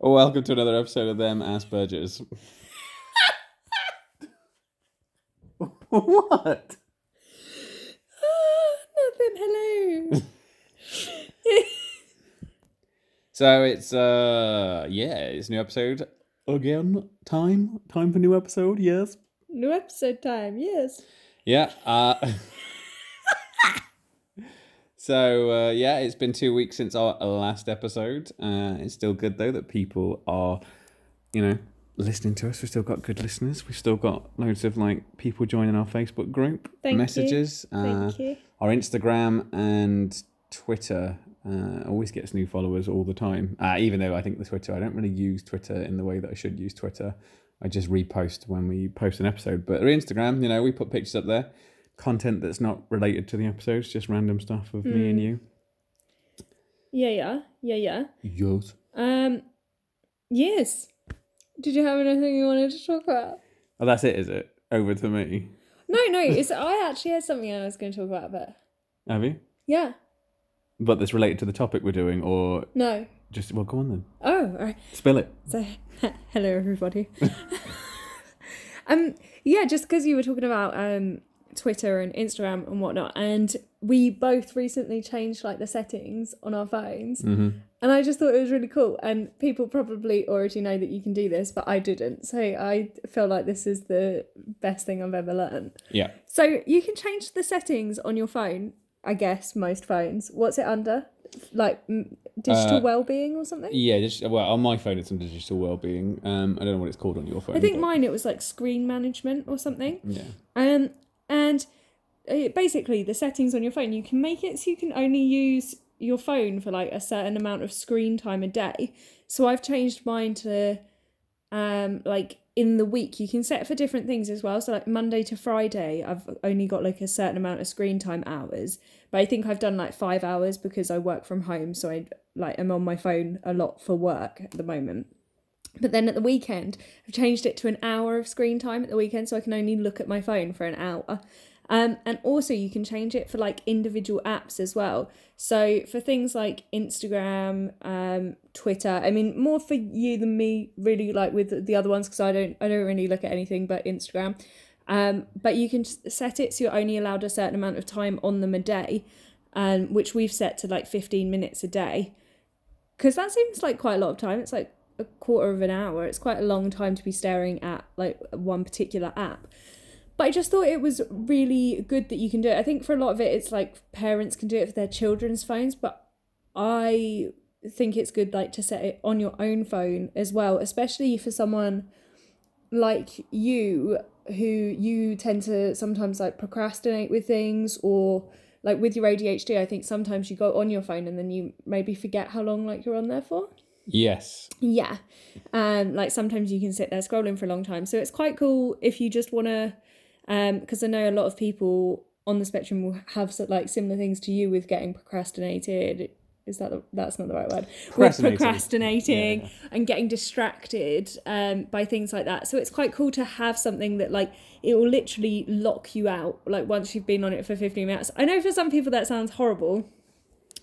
Welcome to another episode of them ass Aspergers. what? Nothing. Hello. So it's uh yeah, it's a new episode again. Time time for new episode. Yes. New episode time. Yes. Yeah. Uh, so uh, yeah, it's been two weeks since our last episode. Uh, it's still good though that people are, you know, listening to us. We've still got good listeners. We've still got loads of like people joining our Facebook group, Thank you. messages, Uh, Thank you. our Instagram and Twitter. Uh, always gets new followers all the time. Uh, even though I think the Twitter, I don't really use Twitter in the way that I should use Twitter. I just repost when we post an episode. But our Instagram, you know, we put pictures up there, content that's not related to the episodes, just random stuff of me and you. Yeah, yeah, yeah, yeah. Yours. Um, yes. Did you have anything you wanted to talk about? Oh, that's it, is it? Over to me. No, no. It's I actually had something I was going to talk about, but Have you? yeah, But that's related to the topic we're doing, or no. just well, go on then. Oh, all right. Spill it. So, hello everybody. um, yeah, just because you were talking about um Twitter and Instagram and whatnot, and we both recently changed like the settings on our phones, hmm and I just thought it was really cool. And people probably already know that you can do this, but I didn't. So I feel like this is the best thing I've ever learned. Yeah. So you can change the settings on your phone. I guess most phones. What's it under? Like digital Uh, well-being or something? Yeah, just, well, on my phone it's under digital well-being. Um, I don't know what it's called on your phone. I think but- mine it was like screen management or something. Yeah. Um, and uh, basically the settings on your phone, you can make it so you can only use your phone for like a certain amount of screen time a day. So I've changed mine to um like in the week you can set for different things as well. So like Monday to Friday, I've only got like a certain amount of screen time hours. But I think I've done like five hours because I work from home, so I like am on my phone a lot for work at the moment. But then at the weekend, I've changed it to an hour of screen time at the weekend, so I can only look at my phone for an hour. Um, and also, you can change it for like individual apps as well. So for things like Instagram, um, Twitter, I mean, more for you than me, really, like with the other ones, because I don't, I don't really look at anything but Instagram. Um, but you can set it so you're only allowed a certain amount of time on them a day, um, which we've set to like 15 minutes a day. Because that seems like quite a lot of time. It's like a quarter of an hour. It's quite a long time to be staring at like one particular app. But I just thought it was really good that you can do it. I think for a lot of it, it's like parents can do it for their children's phones, but I think it's good like to set it on your own phone as well, especially for someone like you who you tend to sometimes like procrastinate with things or like with your ADHD I think sometimes you go on your phone and then you maybe forget how long like you're on there for. Yes. Yeah. Um like sometimes you can sit there scrolling for a long time. So it's quite cool if you just want to um because I know a lot of people on the spectrum will have like similar things to you with getting procrastinated. Is that the, that's not the right word? With Procrastinating. Yeah. and getting distracted um by things like that. So it's quite cool to have something that like it will literally lock you out like once you've been on it for 15 minutes. I know for some people that sounds horrible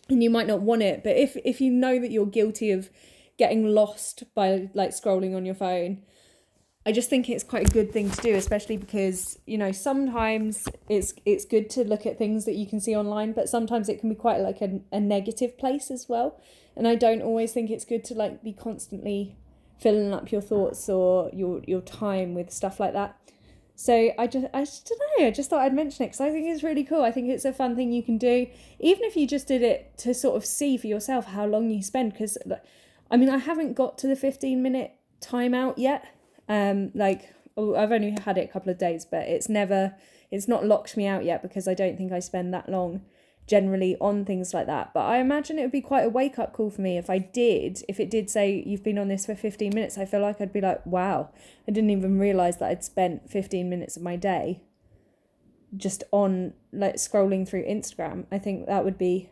and you might not want it but if if you know that you're guilty of getting lost by like scrolling on your phone i just think it's quite a good thing to do especially because you know sometimes it's it's good to look at things that you can see online but sometimes it can be quite like a, a negative place as well and i don't always think it's good to like be constantly filling up your thoughts or your your time with stuff like that so I just, I just don't know. I just thought I'd mention it because I think it's really cool. I think it's a fun thing you can do, even if you just did it to sort of see for yourself how long you spend. Because, I mean, I haven't got to the fifteen minute timeout yet. Um, like oh, I've only had it a couple of days, but it's never, it's not locked me out yet because I don't think I spend that long generally on things like that. But I imagine it would be quite a wake up call for me if I did, if it did say you've been on this for 15 minutes, I feel like I'd be like, wow, I didn't even realize that I'd spent 15 minutes of my day just on like scrolling through Instagram. I think that would be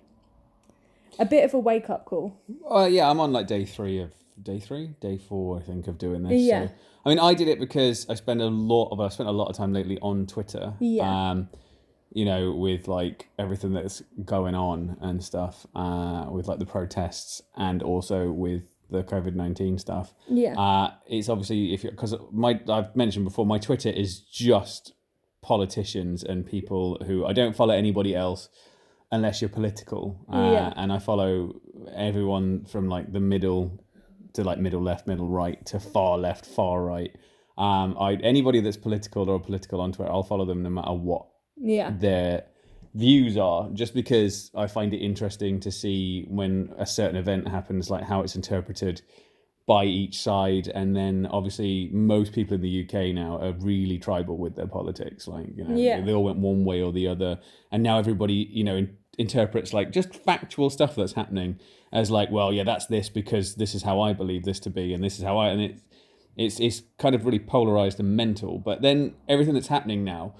a bit of a wake up call. Uh, yeah, I'm on like day three of day three, day four, I think, of doing this. Yeah. So, I mean, I did it because I spend a lot of I spent a lot of time lately on Twitter. Yeah. Um, you know, with like everything that's going on and stuff, uh, with like the protests and also with the COVID nineteen stuff. Yeah. Uh, it's obviously if you because my I've mentioned before, my Twitter is just politicians and people who I don't follow anybody else unless you're political. Uh, Yeah. And I follow everyone from like the middle to like middle left, middle right to far left, far right. Um, I anybody that's political or political on Twitter, I'll follow them no matter what yeah. their views are just because I find it interesting to see when a certain event happens, like how it's interpreted by each side. And then obviously, most people in the UK now are really tribal with their politics. Like, you know, Yeah. they all went one way or the other. And now everybody, you know, in, interprets like just factual stuff that's happening as like, well, yeah, that's this because this is how I believe this to be. And this is how I, and it, it's, it's kind of really polarized and mental. But then everything that's happening now,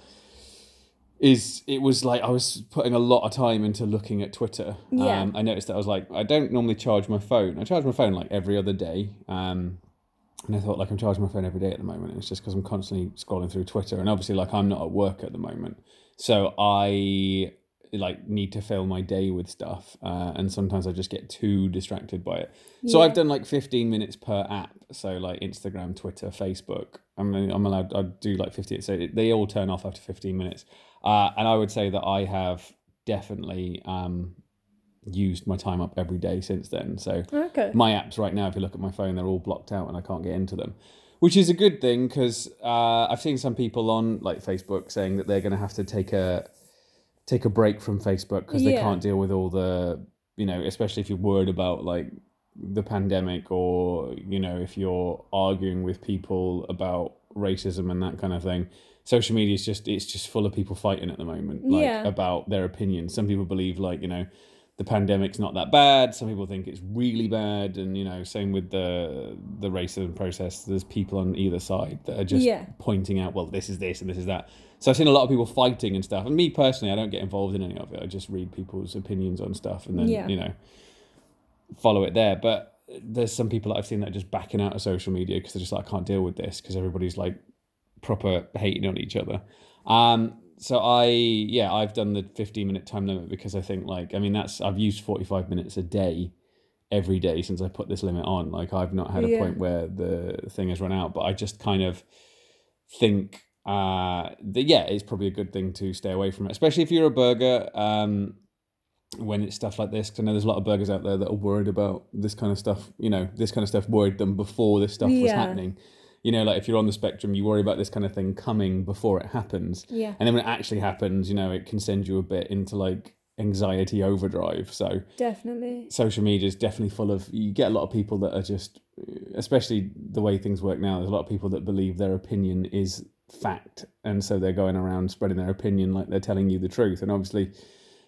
is it was like I was putting a lot of time into looking at Twitter. Yeah. Um, I noticed that I was like, I don't normally charge my phone. I charge my phone like every other day. Um, and I thought like I'm charging my phone every day at the moment. It's just because I'm constantly scrolling through Twitter, and obviously like I'm not at work at the moment, so I like need to fill my day with stuff, uh, and sometimes I just get too distracted by it. So I've done like 15 minutes per app. So like Instagram, Twitter, Facebook. I mean, I'm allowed. I do like 50. So they all turn off after 15 minutes. Uh, and I would say that I have definitely um, used my time up every day since then. So Okay. my apps right now, if you look at my phone, they're all blocked out and I can't get into them, which is a good thing because uh, I've seen some people on like Facebook saying that they're going to have to take a take a break from Facebook because they can't deal with all the you know, especially if you're worried about like the pandemic or you know if you're arguing with people about racism and that kind of thing social media is just it's just full of people fighting at the moment like Yeah. about their opinions some people believe like you know the pandemic's not that bad. Some people think it's really bad. And you know same with the the racism process. There's people on either side that are just Yeah. pointing out well this is this and this is that. So i've seen a lot of people fighting and stuff. And me personally i don't get involved in any of it. I just read people's opinions on stuff and then Yeah. you know follow it there. But there's some people that i've seen that are just backing out of social media because they're just like i can't deal with this because everybody's like proper hating on each other. Um so i yeah i've done the 15 minute time limit because i think like i mean that's i've used 45 minutes a day every day since i put this limit on. Like i've not had a Yeah. point where the thing has run out but i just kind of think uh that yeah it's probably a good thing to stay away from it especially if you're a burger um when it's stuff like this 'cause i know there's a lot of burgers out there that are worried about this kind of stuff you know this kind of stuff worried them before this stuff was happening you know like if you're on the spectrum you worry about this kind of thing coming before it happens Yeah. and then when it actually happens you know it can send you a bit into like anxiety overdrive so Definitely. social media is definitely full of you get a lot of people that are just especially the way things work now there's a lot of people that believe their opinion is fact and so they're going around spreading their opinion like they're telling you the truth and obviously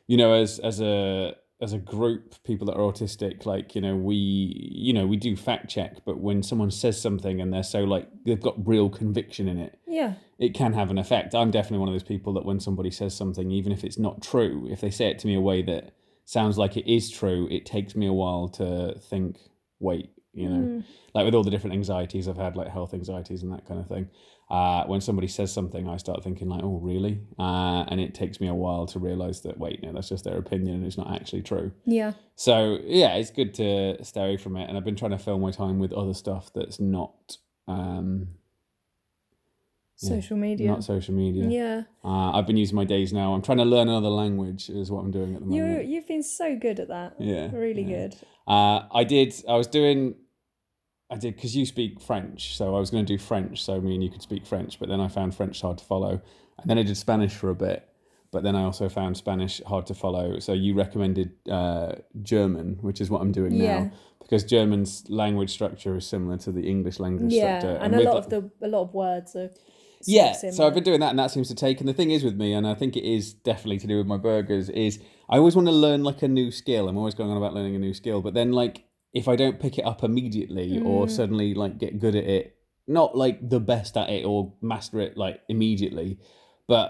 you know as as a as a group people that are autistic like you know we you know we do fact check but when someone says something and they're so like they've got real conviction in it Yeah. it can have an effect. I'm definitely one of those people that when somebody says something, even if it's not true, if they say it to me a way that sounds like it is true, it takes me a while to think, wait, you know, Mm. like with all the different anxieties I've had, like health anxieties and that kind of thing. Uh, when somebody says something, I start thinking like, oh, really? Uh, and it takes me a while to realize that, wait, no, that's just their opinion and it's not actually true. Yeah. So yeah, it's good to stay away from it. And I've been trying to fill my time with other stuff that's not, um, Yeah. Social media. not social media. yeah. Uh, I've been using my days now. I'm trying to learn another language, is what I'm doing at the You moment. you've been so good at that. yeah, Really yeah. good. Uh, I did. I was doing. I did because you speak French, so I was going to do French. So me and you could speak French, but then I found French hard to follow, and then I did Spanish for a bit. But then I also found Spanish hard to follow. So you recommended uh, German, which is what I'm doing Yeah. now, because German's language structure is similar to the English language Yeah. structure. And a lot like- of the a lot of words are. yeah so i've been doing that and that seems to take and the thing is with me and i think it is definitely to do with my burgers is i always want to learn like a new skill i'm always going on about learning a new skill but then like if i don't pick it up immediately or Mm. suddenly like get good at it not like the best at it or master it like immediately but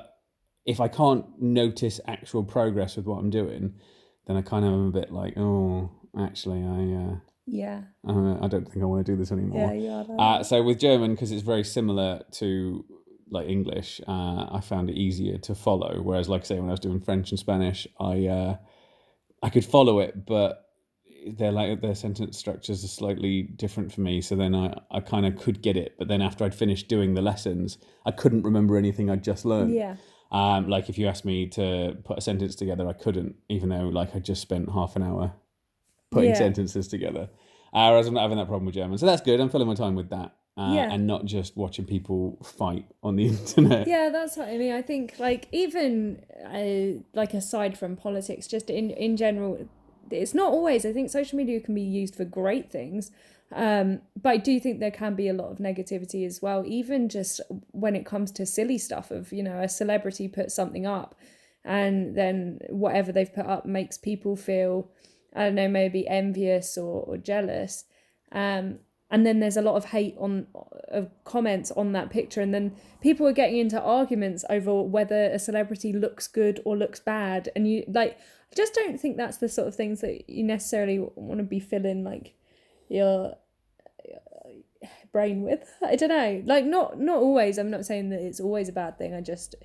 if i can't notice actual progress with what i'm doing then i kind of am a bit like oh actually i Yeah. uh, uh, i don't think i want to do this anymore Yeah, you are. Uh, so with German, because it's very similar to like English, uh, I found it easier to follow. Whereas, like I say, when I was doing French and Spanish, I uh, I could follow it, but they're like their sentence structures are slightly different for me. So then I, I kind of could get it, but then after I'd finished doing the lessons, I couldn't remember anything I'd just learned. Yeah. Um, like if you asked me to put a sentence together, I couldn't, even though like I just spent half an hour putting Yeah. sentences together. Uh, whereas I'm not having that problem with German, so that's good. I'm filling my time with that, uh, Yeah. and not just watching people fight on the internet. Yeah, that's what I mean. I think like even uh, like aside from politics, just in in general, it's not always. I think social media can be used for great things, um, but I do think there can be a lot of negativity as well. Even just when it comes to silly stuff of you know a celebrity puts something up, and then whatever they've put up makes people feel I don't know maybe envious or, or jealous. Um, and then there's a lot of hate on of comments on that picture and then people are getting into arguments over whether a celebrity looks good or looks bad and you like just don't think that's the sort of things that you necessarily want to be filling like your uh, brain with. I don't know. Like not not always. I'm not saying that it's always a bad thing. I just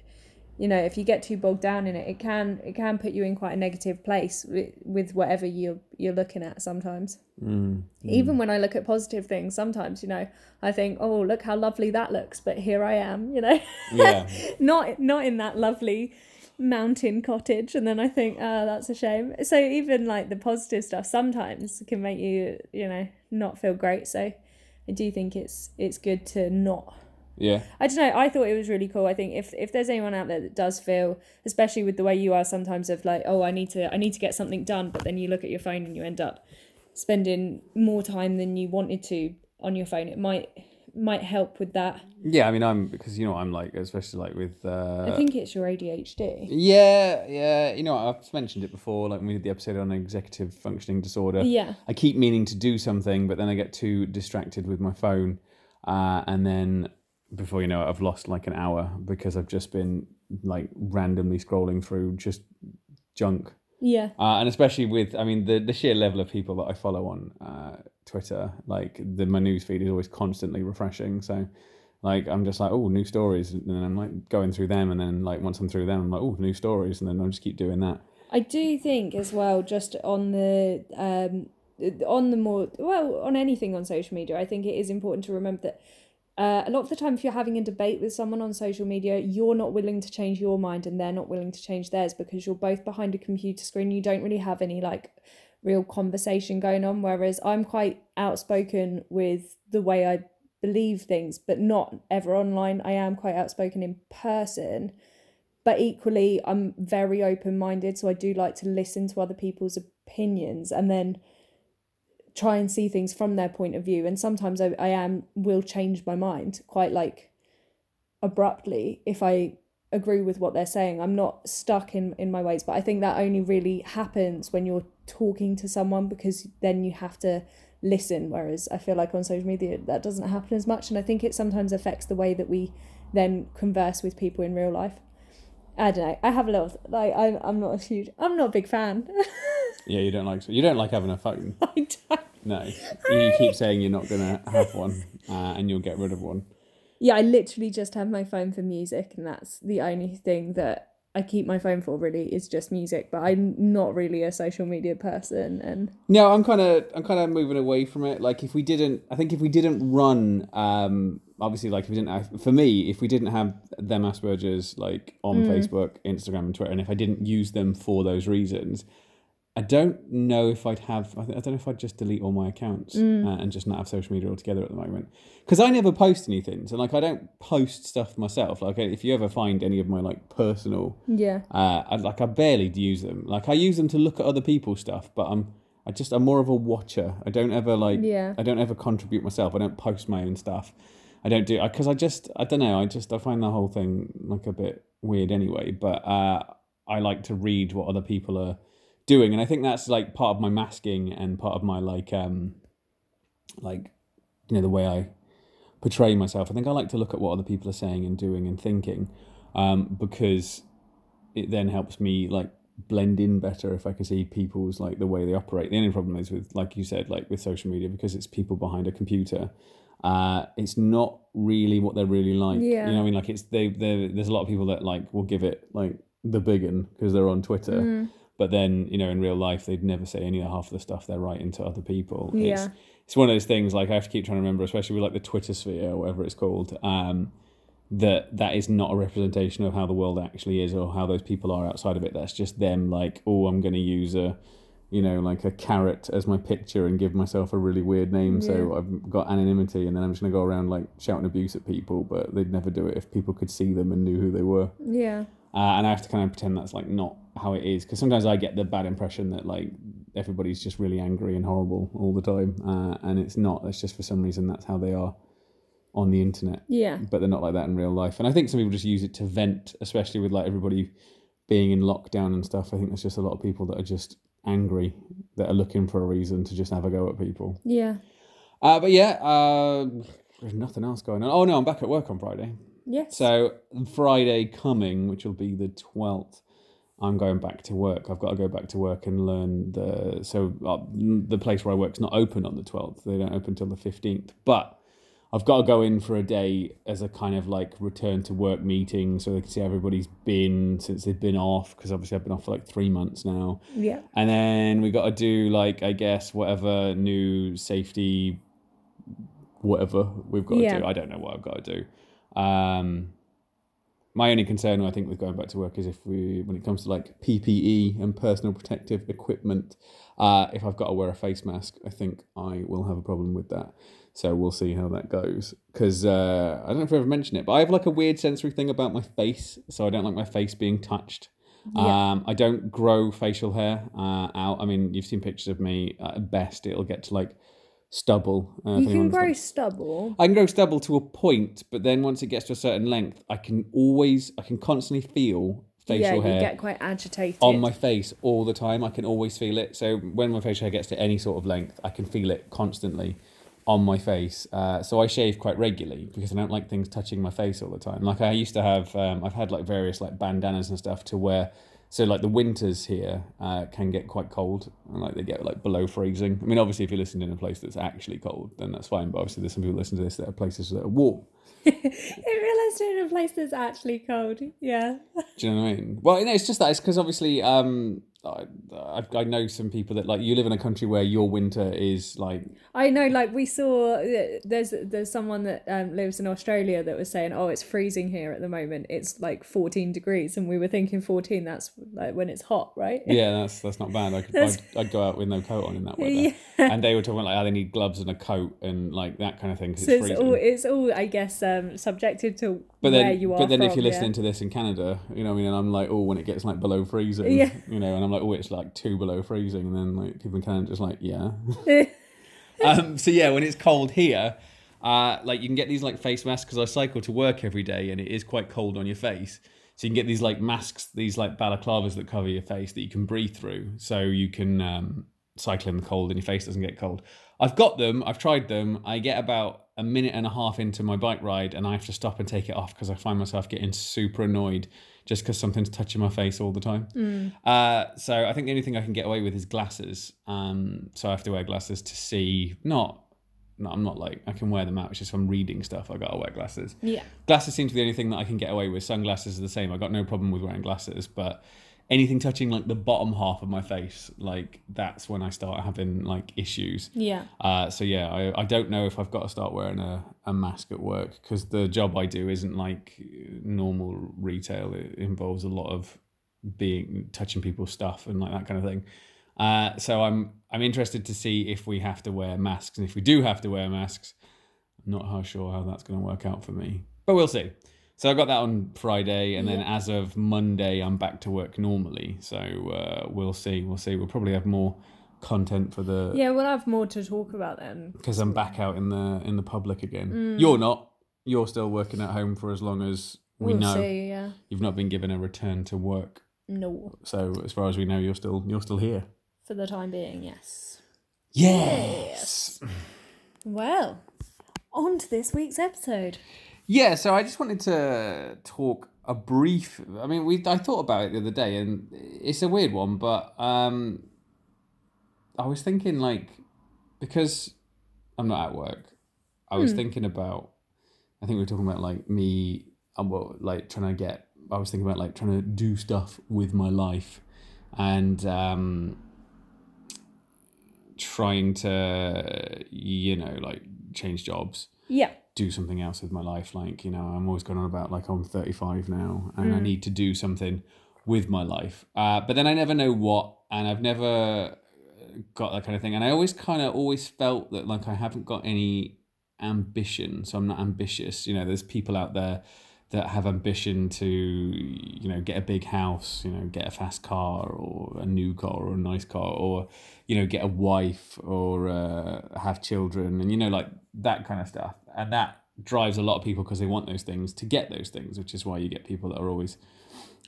you know if you get too bogged down in it it can it can put you in quite a negative place with, with whatever you're you're looking at sometimes. Mm. even when I look at positive things, sometimes, you know, I think, oh, look how lovely that looks, but here I am, you know, Yeah. not not in that lovely mountain cottage, and then I think, oh, that's a shame. So even like the positive stuff sometimes can make you, you know, not feel great. So I do think it's it's good to not Yeah. I don't know. I thought it was really cool. I think if if there's anyone out there that does feel, especially with the way you are sometimes of like, oh, I need to I need to get something done, but then you look at your phone and you end up spending more time than you wanted to on your phone. It might might help with that. Yeah, I mean, I'm because you know I'm like, especially like with. Uh, I think it's your ADHD. Yeah, yeah. You know, I've mentioned it before. Like when we did the episode on executive functioning disorder. Yeah. I keep meaning to do something, but then I get too distracted with my phone, uh, and then before you know it, I've lost like an hour because I've just been like randomly scrolling through just junk. Yeah. Uh, and especially with, I mean, the, the sheer level of people that I follow on uh, Twitter, like the my news feed is always constantly refreshing. So, like, I'm just like, oh, new stories, and then I'm like going through them, and then like once I'm through them, I'm like, oh, new stories, and then I'll just keep doing that. I do think as well, just on the um, on the more well on anything on social media, I think it is important to remember that uh, a lot of the time, if you're having a debate with someone on social media, you're not willing to change your mind, and they're not willing to change theirs because you're both behind a computer screen. You don't really have any like real conversation going on. Whereas I'm quite outspoken with the way I believe things, but not ever online. I am quite outspoken in person but equally i'm very open minded so i do like to listen to other people's opinions and then try and see things from their point of view and sometimes i, I am will change my mind quite like abruptly if i agree with what they're saying i'm not stuck in in my ways but i think that only really happens when you're talking to someone because then you have to listen whereas i feel like on social media that doesn't happen as much and i think it sometimes affects the way that we then converse with people in real life I don't know. I have a little like I'm. I'm not a huge. I'm not a big fan. Yeah, you don't like you don't like having a phone. I don't. No, you keep saying you're not gonna have one, uh, and you'll get rid of one. Yeah, I literally just have my phone for music, and that's the only thing that I keep my phone for. Really, is just music. But I'm not really a social media person, and No, I'm kind of I'm kind of moving away from it. Like if we didn't, I think if we didn't run, um, obviously, like if we didn't, have, for me, if we didn't have them Asperger's like on Facebook, Instagram, and Twitter, and if I didn't use them for those reasons, I don't know if I'd have. I, don't know if I'd just delete all my accounts uh, and just not have social media altogether at the moment. Because I never post anything, so like I don't post stuff myself. Like if you ever find any of my like personal yeah, uh, I like I barely use them. Like I use them to look at other people's stuff, but I'm I just I'm more of a watcher. I don't ever like Yeah. I don't ever contribute myself. I don't post my own stuff. I don't do because I just I don't know. I just I find the whole thing like a bit weird anyway. But uh, I like to read what other people are doing, and I think that's like part of my masking and part of my like um like you know the way I portray myself. I think I like to look at what other people are saying and doing and thinking, um, because it then helps me like blend in better if I can see people's like the way they operate. The only problem is with like you said, like with social media, because it's people behind a computer. Uh, it's not really what they're really like. Yeah. You know, what I mean, like it's they. There's a lot of people that like will give it like the big one because they're on Twitter. But then you know in real life they'd never say any of half of the stuff they're writing to other people. It's, Yeah. it's one of those things like I have to keep trying to remember, especially with like the Twitter sphere or whatever it's called. Um, that that is not a representation of how the world actually is or how those people are outside of it. That's just them like, oh, I'm going to use a, you know, like a carrot as my picture and give myself a really weird name. So I've got anonymity, and then I'm just going to go around like shouting abuse at people. But they'd never do it if people could see them and knew who they were. Yeah. Uh, and I have to kind of pretend that's like not how it is because sometimes I get the bad impression that like everybody's just really angry and horrible all the time, uh, and it's not. It's just for some reason that's how they are on the internet Yeah. but they're not like that in real life. And I think some people just use it to vent, especially with like everybody being in lockdown and stuff. I think there's just a lot of people that are just angry that are looking for a reason to just have a go at people. Yeah. Uh, but yeah, uh, there's nothing else going on. Oh no, I'm back at work on Friday. Yes. So Friday coming, which will be the twelfth, I'm going back to work. I've got to go back to work and learn the. So uh, the place where I work's not open on the twelfth. They don't open till the fifteenth. But I've got to go in for a day as a kind of like return to work meeting, so they can see everybody's been since they've been off. Because obviously I've been off for like three months now. yeah. And then we got to do like I guess whatever new safety, whatever we've got Yeah. to do. I don't know what I've got to do. Um, my only concern, I think, with going back to work is if we, when it comes to like PPE and personal protective equipment, uh, if I've got to wear a face mask, I think I will have a problem with that. So we'll see how that goes. Because uh, I don't know if I ever mentioned it, but I have like a weird sensory thing about my face. So I don't like my face being touched. Yeah. Um, I don't grow facial hair uh, out. I mean, you've seen pictures of me. At best, it'll get to like stubble. Uh, You can grow stubble. I can grow stubble to a point, but then once it gets to a certain length, I can always, I can constantly feel facial yeah, you get quite agitated. on my face all the time. I can always feel it. So when my facial hair gets to any sort of length, I can feel it constantly on my face. Uh, so I shave quite regularly because I don't like things touching my face all the time. Like I used to have, um, I've had like various like bandanas and stuff to wear. So like the winters here uh, can get quite cold and like they get like below freezing. I mean, obviously if you're listening in a place that's actually cold, then that's fine. But obviously there's some people listening to this that are places that are warm. It realised in a place that's actually cold. Yeah. Do you know what I mean? Well, you know, it's just that it's because obviously um, I, I I know some people that like you live in a country where your winter is like I know, like we saw, there's there's someone that um, lives in Australia that was saying, "Oh, it's freezing here at the moment. It's like 14 degrees," and we were thinking 14. That's like when it's hot, right? yeah, that's that's not bad. I could, I'd, I'd go out with no coat on in that weather. Yeah. And they were talking like oh they need gloves and a coat and like that kind of thing So it's it's all it's all I guess um, subjective to but then, but then if you're yeah. listening to this in Canada, you know, what I mean, and I'm like, oh, when it gets like below freezing, Yeah. you know, and I'm like, oh, it's like two below freezing, and then like people in Canada just like, yeah. um, so yeah, when it's cold here, uh, like you can get these like face masks because I cycle to work every day and it is quite cold on your face. So you can get these like masks, these like balaclavas that cover your face that you can breathe through, so you can um, cycle in the cold and your face doesn't get cold. I've got them. I've tried them. I get about a minute and a half into my bike ride and I have to stop and take it off because I find myself getting super annoyed just because something's touching my face all the time. Uh, so I think the only thing I can get away with is glasses. Um, so I have to wear glasses to see. Not, no, I'm not like I can wear them out. It's just if I'm reading stuff, I gotta wear glasses. yeah, Glasses seem to be the only thing that I can get away with. Sunglasses are the same. I got no problem with wearing glasses, but anything touching like the bottom half of my face, like that's when I start having like issues. yeah, Uh, so yeah, I, I don't know if I've got to start wearing a, a mask at work because the job I do isn't like normal retail. It involves a lot of being touching people's stuff and like that kind of thing. Uh, so I'm I'm interested to see if we have to wear masks and if we do have to wear masks. I'm not how sure how that's going to work out for me, but we'll see. So I got that on Friday, and then as of Monday, I'm back to work normally. So uh, we'll see. We'll see. We'll probably have more content for the yeah. We'll have more to talk about then. because I'm back out in the in the public again. Mm. You're not. You're still working at home for as long as we We'll know. see. Yeah. You've not been given a return to work. No, So as far as we know, you're still you're still here. for the time being, yes. Yes. Well, on to this week's episode. Yeah. So I just wanted to talk a brief. I mean, we I thought about it the other day, and it's a weird one, but um, I was thinking like because I'm not at work, I was thinking about. I think we were talking about like me, um, well, like trying to get. I was thinking about like trying to do stuff with my life, and um, trying to you know like change jobs Yeah. do something else with my life. Like, you know, I'm always going on about like I'm 35 now and I Mm. need to do something with my life. Uh, but then I never know what, and I've never got that kind of thing. And I always kind of always felt that like I haven't got any ambition, so I'm not ambitious. You know, there's people out there that have ambition to, you know, get a big house, you know, get a fast car or a new car or a nice car or, you know, get a wife or uh, have children and, you know, like that kind of stuff. And that drives a lot of people because they want those things to get those things, which is why you get people that are always,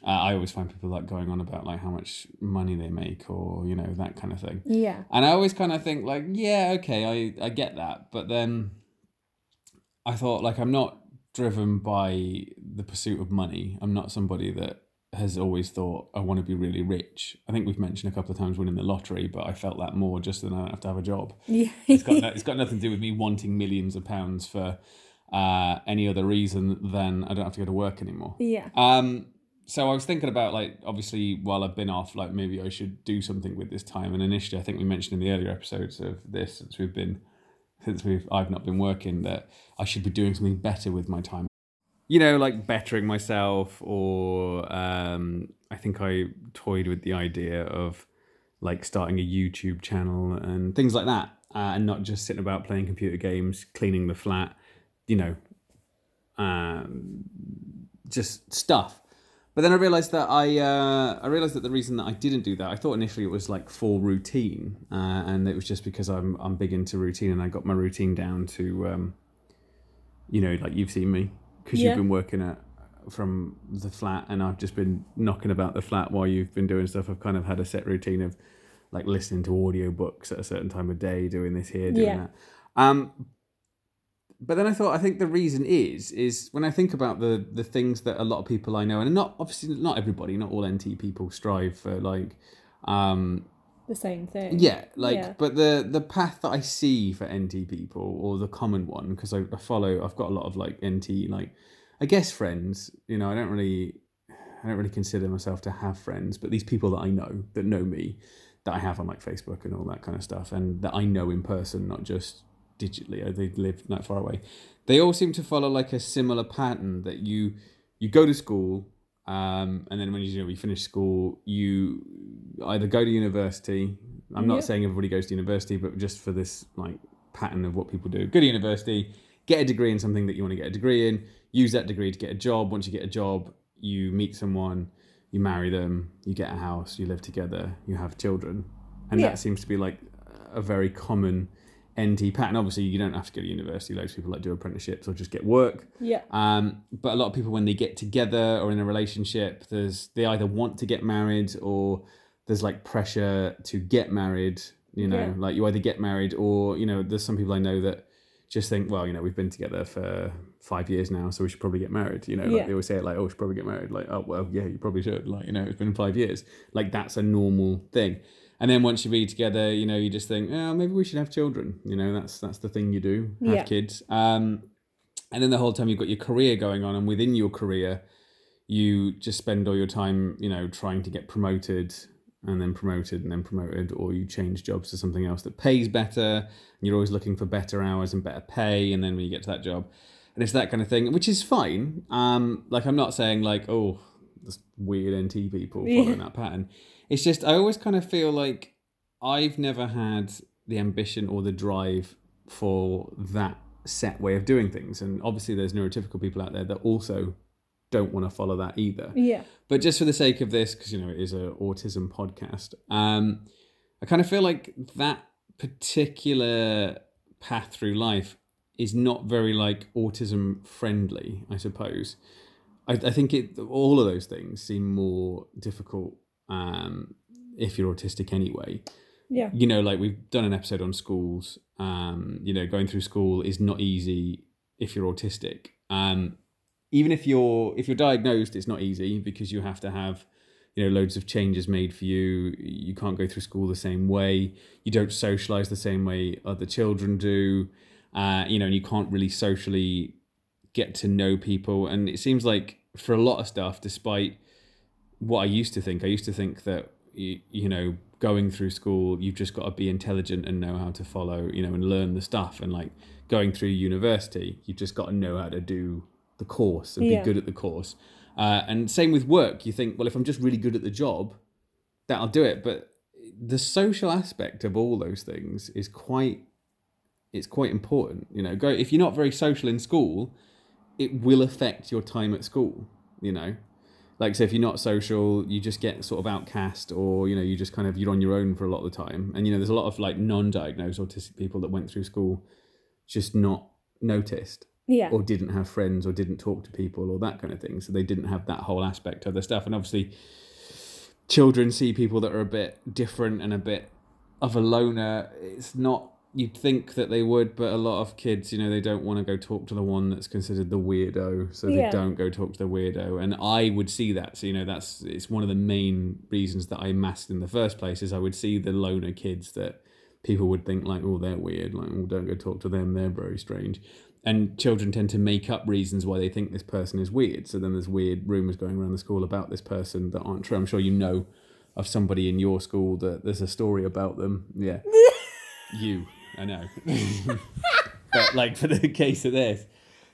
uh, I always find people like going on about like how much money they make or, you know, that kind of thing. Yeah. And I always kind of think like, yeah, okay, I, I get that. But then I thought like I'm not driven by the pursuit of money. I'm not somebody that has always thought I want to be really rich. I think we've mentioned a couple of times winning the lottery, but I felt that more just than I don't have to have a job. Yeah. It's got no, it's got nothing to do with me wanting millions of pounds for uh, any other reason than I don't have to go to work anymore. yeah. Um, so I was thinking about like obviously while I've been off, like maybe I should do something with this time. And initially, I think we mentioned in the earlier episodes of this since we've been since we've I've not been working that I should be doing something better with my time. You know, like bettering myself, or um, I think I toyed with the idea of like starting a YouTube channel and things like that, uh, and not just sitting about playing computer games, cleaning the flat, you know, um, just stuff. But then I realized that I uh, I realized that the reason that I didn't do that, I thought initially it was like for routine, uh, and it was just because I'm I'm big into routine, and I got my routine down to, um, you know, like you've seen me because Yeah. you've been working at from the flat, and I've just been knocking about the flat while you've been doing stuff. I've kind of had a set routine of like listening to audio books at a certain time of day, doing this here, doing Yeah. that. Um, but then I thought I think the reason is is when I think about the the things that a lot of people I know and not obviously not everybody not all NT people strive for like um The same thing. yeah like Yeah. but the the path that I see for NT people or the common one because I, I follow I've got a lot of like NT like I guess friends you know I don't really I don't really consider myself to have friends but these people that I know that know me that I have on like Facebook and all that kind of stuff and that I know in person not just digitally uh, they live not far away they all seem to follow like a similar pattern that you you go to school um, and then when you, you know you finish school you either go to university i'm not Yep. saying everybody goes to university but just for this like pattern of what people do go to university get a degree in something that you want to get a degree in use that degree to get a job once you get a job you meet someone you marry them you get a house you live together you have children and Yeah. that seems to be like a very common NT pattern. Obviously, you don't have to go to university. Loads of people like do apprenticeships or just get work. Yeah. Um, but a lot of people, when they get together or in a relationship, there's they either want to get married or there's like pressure to get married. You know, Yeah. like you either get married or you know, there's some people I know that just think, well, you know, we've been together for five years now, so we should probably get married. You know, like they always say it like, oh, we should probably get married. Like, oh, well, yeah, you probably should. Like, you know, it's been five years. Like that's a normal thing. And then once you be together, you know, you just think, oh, maybe we should have children. You know, that's that's the thing you do, have Yeah. kids. Um, and then the whole time you've got your career going on, and within your career, you just spend all your time, you know, trying to get promoted and then promoted and then promoted, or you change jobs to something else that pays better. And you're always looking for better hours and better pay. And then when you get to that job, and it's that kind of thing, which is fine. Um, like I'm not saying like, oh, this weird NT people Yeah. following that pattern. It's just I always kind of feel like I've never had the ambition or the drive for that set way of doing things. And obviously, there's neurotypical people out there that also don't want to follow that either. Yeah. But just for the sake of this, because you know it is an autism podcast, um, I kind of feel like that particular path through life is not very like autism friendly. I suppose. I, I think it all of those things seem more difficult um, if you're autistic anyway Yeah. you know, like we've done an episode on schools. Um, you know, going through school is not easy if you're autistic. Um, even if you're if you're diagnosed, it's not easy because you have to have you know loads of changes made for you. You can't go through school the same way. You don't socialize the same way other children do. Uh, you know, and you can't really socially get to know people. And it seems like for a lot of stuff, despite what I used to think, I used to think that you, you know going through school you've just got to be intelligent and know how to follow you know and learn the stuff. And like going through university you've just got to know how to do the course and Yeah. be good at the course. Uh, and same with work. You think well if i'm just really good at the job that'll do it. But the social aspect of all those things is quite it's quite important you know. Go if you're not very social in school it will affect your time at school you know like so if you're not social you just get sort of outcast or you know you just kind of you're on your own for a lot of the time. And you know there's a lot of like non-diagnosed autistic people that went through school just not noticed Yeah. or didn't have friends or didn't talk to people or that kind of thing. So they didn't have that whole aspect of the stuff. And obviously children see people that are a bit different and a bit of a loner. It's not you'd think that they would but a lot of kids you know they don't want to go talk to the one that's considered the weirdo so Yeah. they don't go talk to the weirdo and i would see that so you know that's it's one of the main reasons that i masked in the first place is i would see the loner kids that people would think like oh they're weird like oh don't go talk to them they're very strange. And children tend to make up reasons why they think this person is weird so then there's weird rumors going around the school about this person that aren't true. I'm sure you know of somebody in your school that there's a story about them. Yeah. You i know but like for the case of this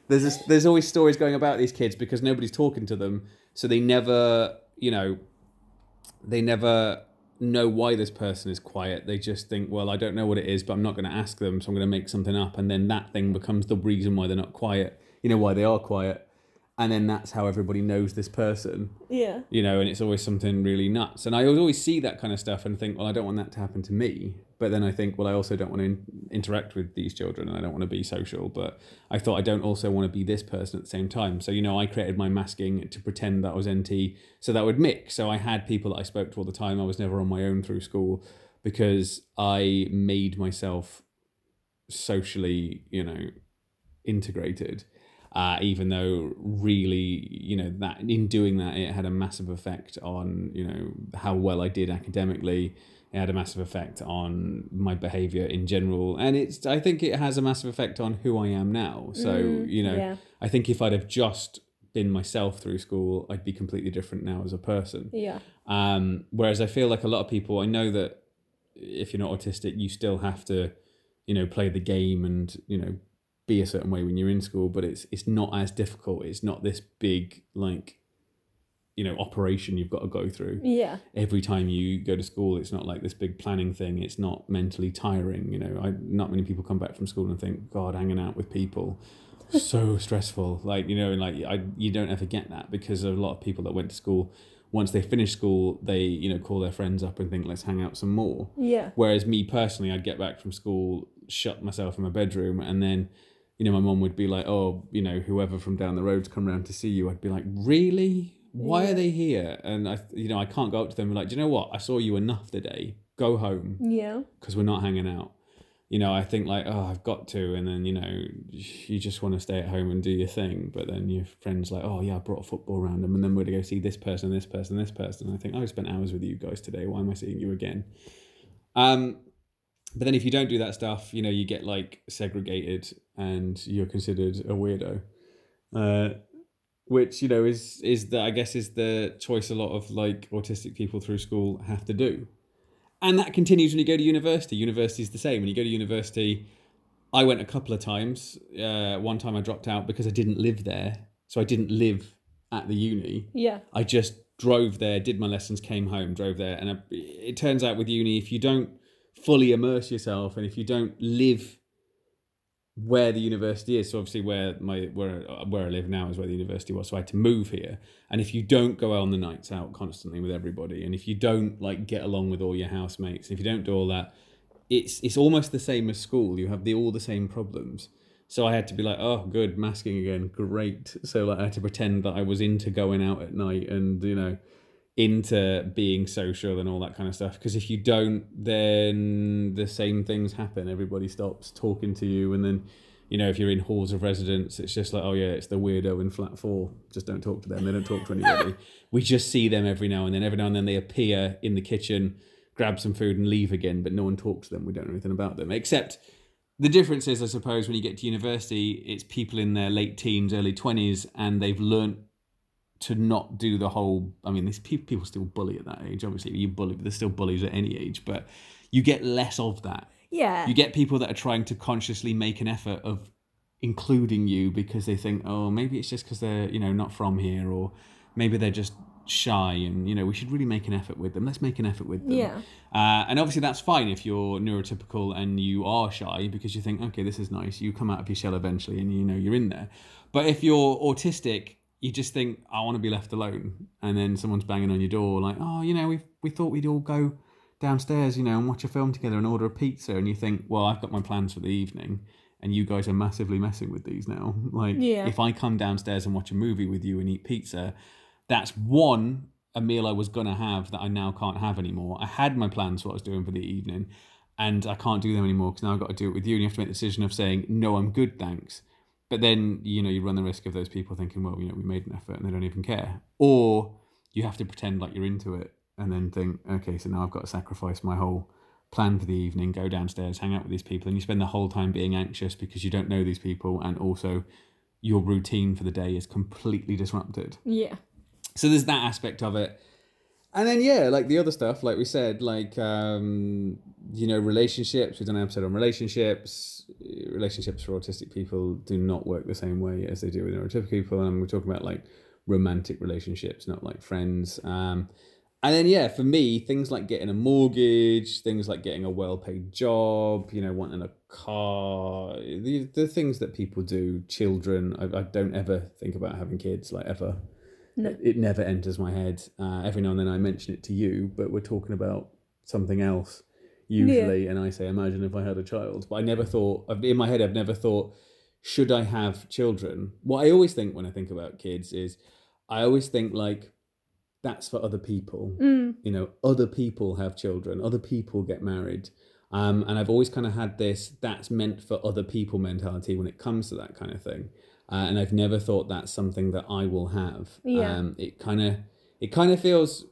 there's this, there's always stories going about these kids because nobody's talking to them so they never you know they never know why this person is quiet they just think well i don't know what it is but i'm not going to ask them so i'm going to make something up and then that thing becomes the reason why they're not quiet you know why they are quiet and then that's how everybody knows this person Yeah. you know, and it's always something really nuts. And I always see that kind of stuff and think, well, I don't want that to happen to me. But then I think, well, I also don't want to in- interact with these children and I don't want to be social. But I thought I don't also want to be this person at the same time. So, you know, I created my masking to pretend that I was NT so that would mix. So I had people that I spoke to all the time. I was never on my own through school because I made myself socially, you know, integrated uh, even though really you know that in doing that it had a massive effect on you know how well I did academically it had a massive effect on my behavior in general and it's I think it has a massive effect on who I am now so Mm, you know yeah. I think if I'd have just been myself through school I'd be completely different now as a person Yeah. um, whereas I feel like a lot of people, I know that if you're not autistic, you still have to, you know, play the game and you know be a certain way when you're in school. But it's it's not as difficult. It's not this big like, you know, operation you've got to go through Yeah. every time you go to school. It's not like this big planning thing. It's not mentally tiring. You know, I not many people come back from school and think, God, hanging out with people. so stressful like you know and like I, you don't ever get that because a lot of people that went to school once they finish school they you know call their friends up and think let's hang out some more Yeah. whereas me personally i'd get back from school shut myself in my bedroom and then you know my mom would be like oh you know whoever from down the road's come round to see you i'd be like really why Yeah. are they here and i you know i can't go up to them and be like do you know what i saw you enough today go home Yeah. because we're not hanging out. You know, I think like, oh, I've got to, and then you know, you just want to stay at home and do your thing. But then your friends like, oh yeah, I brought a football around them, and then we're gonna go see this person, this person, this person. And I think oh, I spent hours with you guys today. Why am I seeing you again? Um, but then if you don't do that stuff, you know, you get like segregated, and you're considered a weirdo. Uh, which you know is is the I guess is the choice a lot of like autistic people through school have to do and that continues when you go to university. University is the same. When you go to university, I went a couple of times. Uh, one time I dropped out because I didn't live there, so I didn't live at the uni. Yeah. I just drove there, did my lessons, came home, drove there, and I, it turns out with uni, if you don't fully immerse yourself and if you don't live where the university is, so obviously where my where where I live now is where the university was, so I had to move here. And if you don't go out on the nights out constantly with everybody, and if you don't like get along with all your housemates, if you don't do all that, it's it's almost the same as school. You have the all the same problems. So I had to be like, oh, good, masking again, great. So like I had to pretend that I was into going out at night and you know into being social and all that kind of stuff. Because if you don't, then the same things happen. Everybody stops talking to you, and then you know if you're in halls of residence, it's just like, oh yeah, it's the weirdo in flat four. Just don't talk to them. They don't talk to anybody. we just see them every now and then. Every now and then they appear in the kitchen, grab some food, and leave again. But no one talks to them. We don't know anything about them except. The difference is, I suppose, when you get to university, it's people in their late teens, early 20s, and they've learnt to not do the whole. I mean, these people people still bully at that age. Obviously, you bully, but there's still bullies at any age. But you get less of that. Yeah. You get people that are trying to consciously make an effort of including you because they think, oh, maybe it's just because they're you know not from here, or maybe they're just shy, and you know we should really make an effort with them. Let's make an effort with them. Yeah. Uh, and obviously that's fine if you're neurotypical and you are shy because you think, okay, this is nice. You come out of your shell eventually, and you know you're in there. But if you're autistic, you just think, I want to be left alone, and then someone's banging on your door like, oh, you know, we we thought we'd all go downstairs, you know, and watch a film together and order a pizza, and you think, well, I've got my plans for the evening. And you guys are massively messing with these now. Like, Yeah. if I come downstairs and watch a movie with you and eat pizza, that's one a meal I was gonna have that I now can't have anymore. I had my plans for what I was doing for the evening, and I can't do them anymore because now I've got to do it with you. And you have to make the decision of saying no, I'm good, thanks. But then you know you run the risk of those people thinking, well, you know, we made an effort and they don't even care, or you have to pretend like you're into it and then think, okay, so now I've got to sacrifice my whole plan for the evening, go downstairs, hang out with these people, and you spend the whole time being anxious because you don't know these people, and also your routine for the day is completely disrupted. Yeah. So there's that aspect of it. And then yeah, like the other stuff, like we said, like um, you know, relationships. We've done an episode on relationships. Relationships for autistic people do not work the same way as they do with neurotypical people, and we're talking about like romantic relationships, not like friends. Um, and then yeah, for me, things like getting a mortgage, things like getting a well-paid job, you know, wanting a car, the the things that people do. Children, I, I don't ever think about having kids, like ever No. it never enters my head. Uh, every now and then I mention it to you, but we're talking about something else usually, and I say, "Imagine if I had a child." But I never thought in my head. I've never thought, should I have children? What I always think when I think about kids is, I always think like, that's for other people. Mm. You know, other people have children. Other people get married. Um, and I've always kind of had this that's meant for other people mentality when it comes to that kind of thing. Uh, and I've never thought that's something that I will have. Yeah. Um, it kind of it kind of feels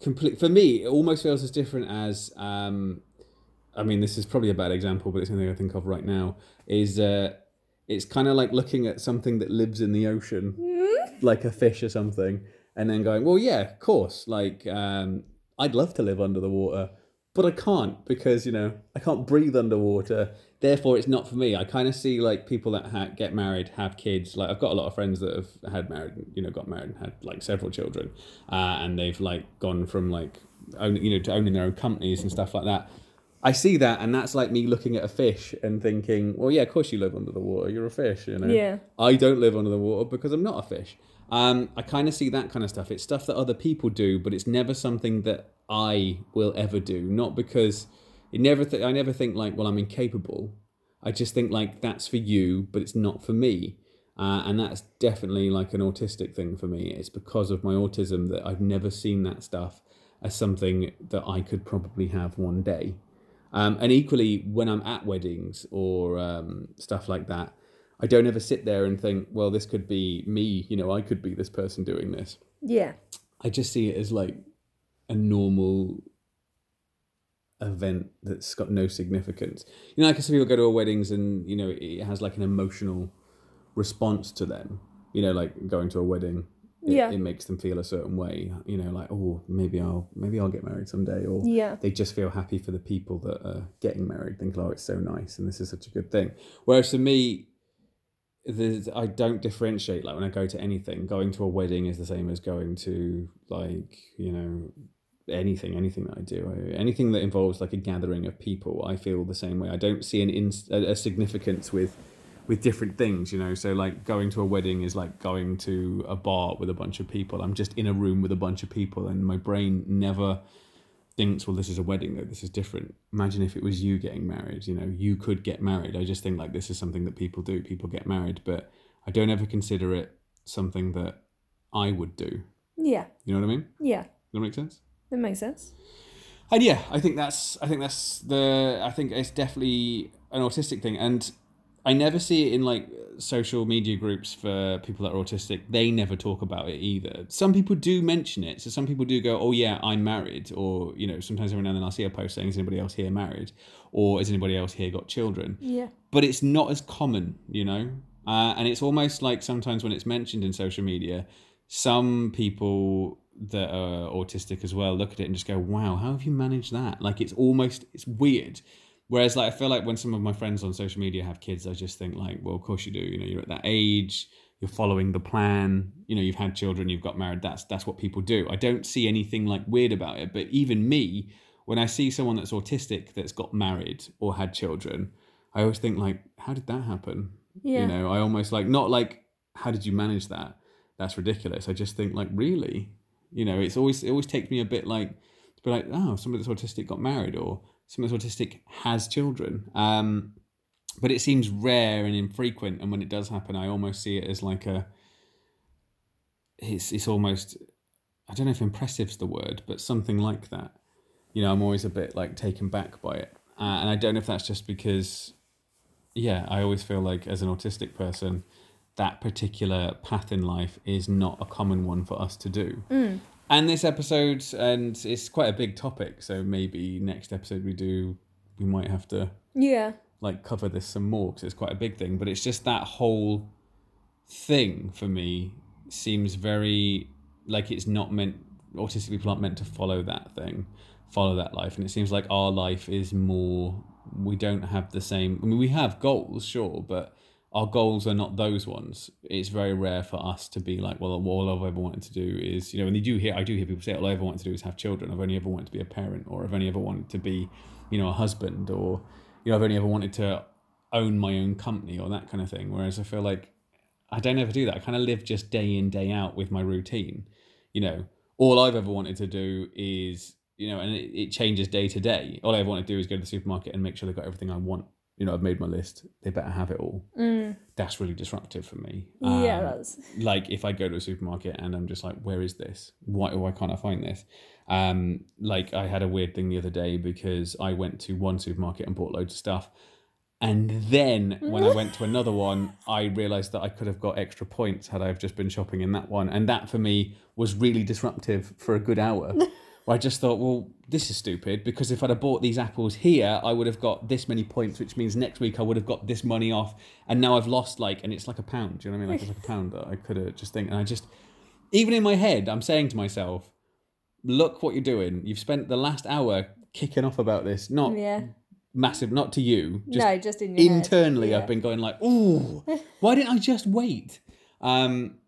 complete for me. It almost feels as different as um, I mean, this is probably a bad example, but it's something I think of right now. Is uh, it's kind of like looking at something that lives in the ocean, like a fish or something, and then going, well, yeah, of course. Like, um, I'd love to live under the water, but I can't because you know I can't breathe underwater. Therefore, it's not for me. I kind of see like people that ha- get married, have kids. Like I've got a lot of friends that have had married, you know, got married and had like several children, uh, and they've like gone from like own, you know, to owning their own companies and stuff like that. I see that, and that's like me looking at a fish and thinking, well, yeah, of course you live under the water. You're a fish, you know. Yeah. I don't live under the water because I'm not a fish. Um, I kind of see that kind of stuff. It's stuff that other people do, but it's never something that I will ever do. Not because it never. Th- I never think like, well, I'm incapable. I just think like that's for you, but it's not for me. Uh, and that's definitely like an autistic thing for me. It's because of my autism that I've never seen that stuff as something that I could probably have one day. Um, and equally, when I'm at weddings or um, stuff like that, I don't ever sit there and think, well, this could be me. You know, I could be this person doing this. Yeah. I just see it as like a normal event that's got no significance. You know, like I see people go to weddings and, you know, it has like an emotional response to them. You know, like going to a wedding. It, Yeah. it makes them feel a certain way. You know, like oh, maybe I'll maybe I'll get married someday, or Yeah. they just feel happy for the people that are getting married, think, oh, it's so nice and this is such a good thing. Whereas for me, there's, I don't differentiate. Like when I go to anything, going to a wedding is the same as going to like you know anything, anything that I do, I- anything that involves like a gathering of people. I feel the same way. I don't see an ins- a, a significance with with different things, you know. So like going to a wedding is like going to a bar with a bunch of people. I'm just in a room with a bunch of people, and my brain never thinks, well, this is a wedding though. This is different. Imagine if it was you getting married. You know, you could get married. I just think like this is something that people do. People get married, but I don't ever consider it something that I would do. Yeah. You know what I mean? Yeah. Does that make sense? That makes sense. And yeah, I think that's I think that's the I think it's definitely an autistic thing, and I never see it in like social media groups for people that are autistic. They never talk about it either. Some people do mention it, so some people do go, "Oh yeah, I'm married," or you know, sometimes every now and then I'll see a post saying, "Is anybody else here married?" or "Has anybody else here got children?" Yeah. but it's not as common, you know. Uh, and it's almost like sometimes when it's mentioned in social media, some people that are autistic as well look at it and just go, "Wow, how have you managed that?" Like it's almost it's weird. Whereas like I feel like when some of my friends on social media have kids, I just think like, well, of course you do. You know, you're at that age, you're following the plan. You know, you've had children, you've got married. That's that's what people do. I don't see anything like weird about it. But even me, when I see someone that's autistic that's got married or had children, I always think like, how did that happen? Yeah. You know, I almost like not like how did you manage that? That's ridiculous. I just think like really, you know, it's always it always takes me a bit like to be like, oh, somebody that's autistic got married or somebody that's autistic has children. Um, but it seems rare and infrequent, and when it does happen, I almost see it as like a. It's it's almost, I don't know if impressive's the word, but something like that. You know, I'm always a bit like taken back by it, uh, and I don't know if that's just because, yeah, I always feel like as an autistic person, that particular path in life is not a common one for us to do. Mm. And this episode, and it's quite a big topic, so maybe next episode we do, we might have to Yeah. like cover this some more because it's quite a big thing. But it's just that whole thing for me seems very like it's not meant. Autistic people aren't meant to follow that thing, follow that life, and it seems like our life is more. We don't have the same. I mean, we have goals, sure, but our goals are not those ones. It's very rare for us to be like, well, all I've ever wanted to do is, you know, and you do hear, I do hear people say, all I ever wanted to do is have children. I've only ever wanted to be a parent, or I've only ever wanted to be, you know, a husband, or, you know, I've only ever wanted to own my own company, or that kind of thing. Whereas I feel like I don't ever do that. I kind of live just day in, day out with my routine. You know, all I've ever wanted to do is, you know, and it, it changes day to day. All I ever want to do is go to the supermarket and make sure they've got everything I want. You know, I've made my list. They better have it all. Mm. That's really disruptive for me. yeah, Um, that's like if I go to a supermarket and I'm just like, where is this? Why why can't I find this? Um, like I had a weird thing the other day because I went to one supermarket and bought loads of stuff. And then when I went to another one, I realized that I could have got extra points had I have just been shopping in that one. And that for me was really disruptive for a good hour. Where I just thought, well, this is stupid because if I'd have bought these apples here, I would have got this many points, which means next week I would have got this money off. And now I've lost like, and it's like a pound. Do you know what I mean? Like it's like a pound that I could have just think. And I just, even in my head, I'm saying to myself, look what you're doing. You've spent the last hour kicking off about this, not yeah. massive, not to you, just no, just in your head. internally Yeah. I've been going like, "Ooh, why didn't I just wait?" Um,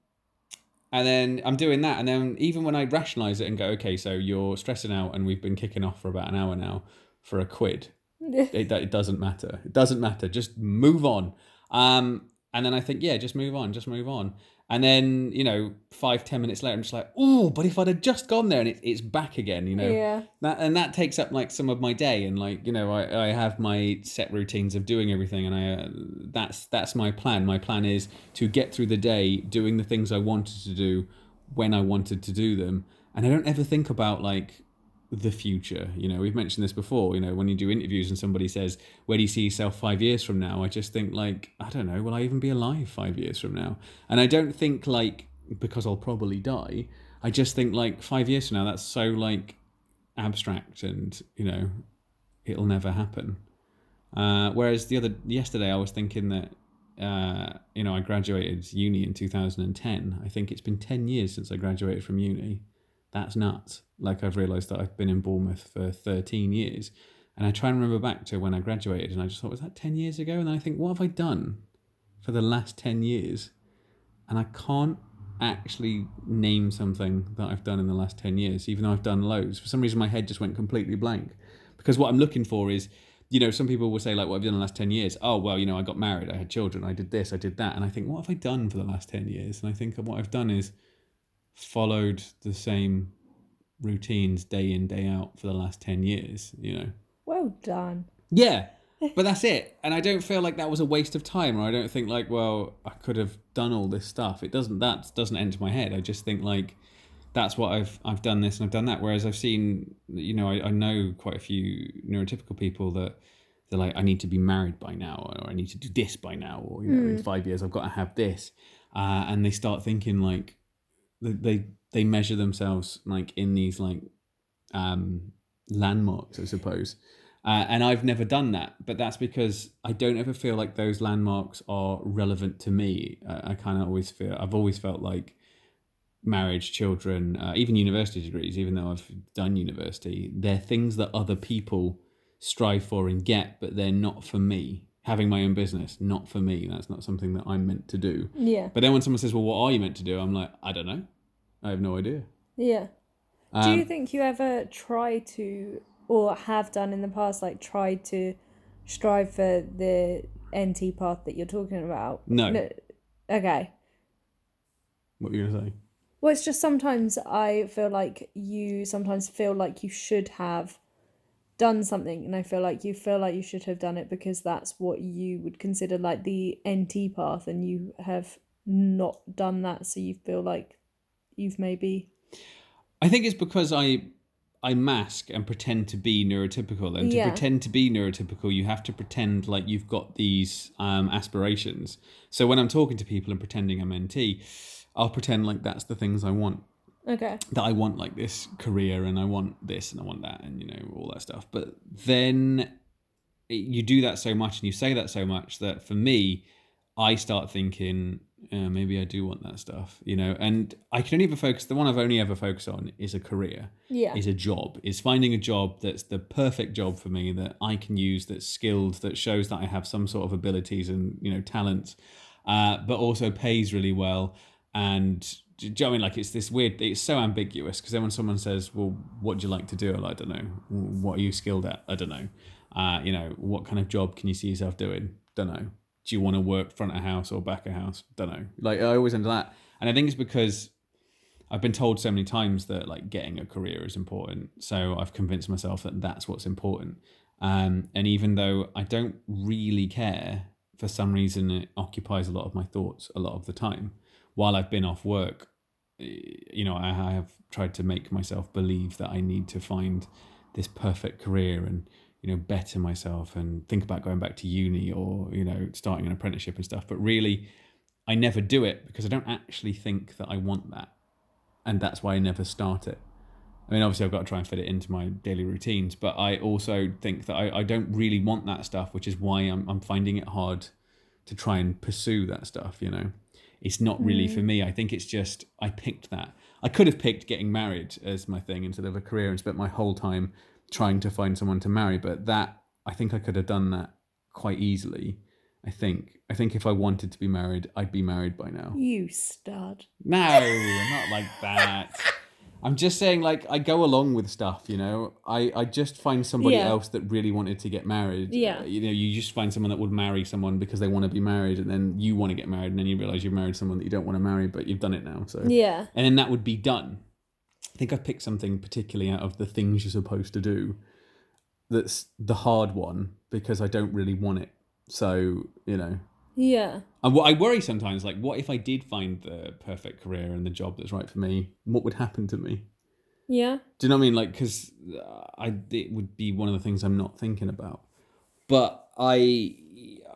and then I'm doing that, and then even when I rationalize it and go, "Okay, so you're stressing out, and we've been kicking off for about an hour now for a quid," it, it doesn't matter. It doesn't matter. Just move on. Um, and then I think, yeah, just move on, just move on. And then you know, five ten minutes later, I'm just like, "Oh, but if I'd have just gone there and it, it's back again," you know? Yeah. that and that takes up like some of my day and like you know I, I have my set routines of doing everything and I uh, that's that's my plan. My plan is to get through the day doing the things I wanted to do when I wanted to do them. And I don't ever think about like the future. You know we've mentioned this before you know when you do interviews and somebody says where do you see yourself five years from now? I just think like I don't know will I even be alive five years from now? And I don't think like because I'll probably die I just think like five years from now that's so like abstract and you know it'll never happen. Uh, whereas the other yesterday i was thinking that uh, you know i graduated uni in 2010 i think it's been 10 years since i graduated from uni that's nuts like i've realized that i've been in bournemouth for 13 years and i try and remember back to when i graduated and i just thought was that 10 years ago and then i think what have i done for the last 10 years and i can't actually name something that I've done in the last 10 years, even though I've done loads. For some reason, my head just went completely blank. Because what I'm looking for is, you know, some people will say, like, what I've done in the last 10 years. Oh, well, you know, I got married, I had children, I did this, I did that. And I think, what have I done for the last 10 years? And I think what I've done is followed the same routines day in, day out for the last 10 years, you know. Well done. Yeah, but that's it. And I don't feel like that was a waste of time, or I don't think like, well, I could have done all this stuff. It doesn't. That doesn't enter my head. I just think like, that's what I've I've done this and I've done that. Whereas I've seen, you know, I, I know quite a few neurotypical people that they're like, I need to be married by now, or I need to do this by now, or you know, in five years I've got to have this, uh, and they start thinking like, they they, they measure themselves like in these like um, landmarks, I suppose. Uh, and I've never done that, but that's because I don't ever feel like those landmarks are relevant to me. I, I kind of always feel I've always felt like marriage, children, uh, even university degrees, even though I've done university, they're things that other people strive for and get, but they're not for me. Having my own business, not for me. That's not something that I'm meant to do. Yeah. But then when someone says, "Well, what are you meant to do?" I'm like, I don't know. I have no idea. Yeah. Do Um, you think you ever try to, or have done in the past, like tried to strive for the NT path that you're talking about? No. Okay. what were you gonna say? Well, it's just sometimes I feel like you sometimes feel like you should have done something, and I feel like you feel like you should have done it because that's what you would consider like the NT path, and you have not done that, so you feel like you've maybe I think it's because I I mask and pretend to be neurotypical, and to Yeah. pretend to be neurotypical, you have to pretend like you've got these um, aspirations. So when I'm talking to people and pretending I'm NT, I'll pretend like that's the things I want. okay. That I want like this career, and I want this, and I want that, and you know all that stuff. But then you do that so much, and you say that so much that for me, I start thinking. Uh, maybe I do want that stuff, you know, and I can only ever focus. The one I've only ever focused on is a career Yeah. is a job is finding a job that's the perfect job for me that i can use that's skilled that shows that i have some sort of abilities and you know talents uh, but also pays really well and do you know what I mean? Like it's this weird. It's so ambiguous because then when someone says, "Well, what do you like to do?" Like, I don't know. What are you skilled at? I don't know. Uh, you know, what kind of job can you see yourself doing? Don't know. Do you want to work front of house or back of house? Don't know. Like I always end up that, and I think it's because I've been told so many times that like getting a career is important. So I've convinced myself that that's what's important. Um, and even though I don't really care, for some reason it occupies a lot of my thoughts a lot of the time. While I've been off work, you know, I have tried to make myself believe that I need to find this perfect career and you know better myself and think about going back to uni or you know starting an apprenticeship and stuff. But really, I never do it because I don't actually think that I want that and that's why I never start it. I mean, obviously, I've got to try and fit it into my daily routines, but I also think that I, I don't really want that stuff, which is why I'm, I'm finding it hard to try and pursue that stuff, you know? It's not really for mm. me. I think it's just, I picked that. I could have picked getting married as my thing instead of a career and spent my whole time trying to find someone to marry, but that, I think I could have done that quite easily. I think. I think if I wanted to be married, I'd be married by now. You stud. No, not like that. I'm just saying, like, I go along with stuff, you know. I, I just find somebody Yeah. else that really wanted to get married. Yeah. Uh, you know, you just find someone that would marry someone because they want to be married, and then you want to get married, and then you realize you've married someone that you don't want to marry, but you've done it now. So, Yeah. and then that would be done. I think I picked something particularly out of the things you're supposed to do that's the hard one because I don't really want it. So, you know, Yeah. and what I worry sometimes, like, what if I did find the perfect career and the job that's right for me? What would happen to me? Yeah. Do you know what I mean? Like, because uh, I it would be one of the things I'm not thinking about. But I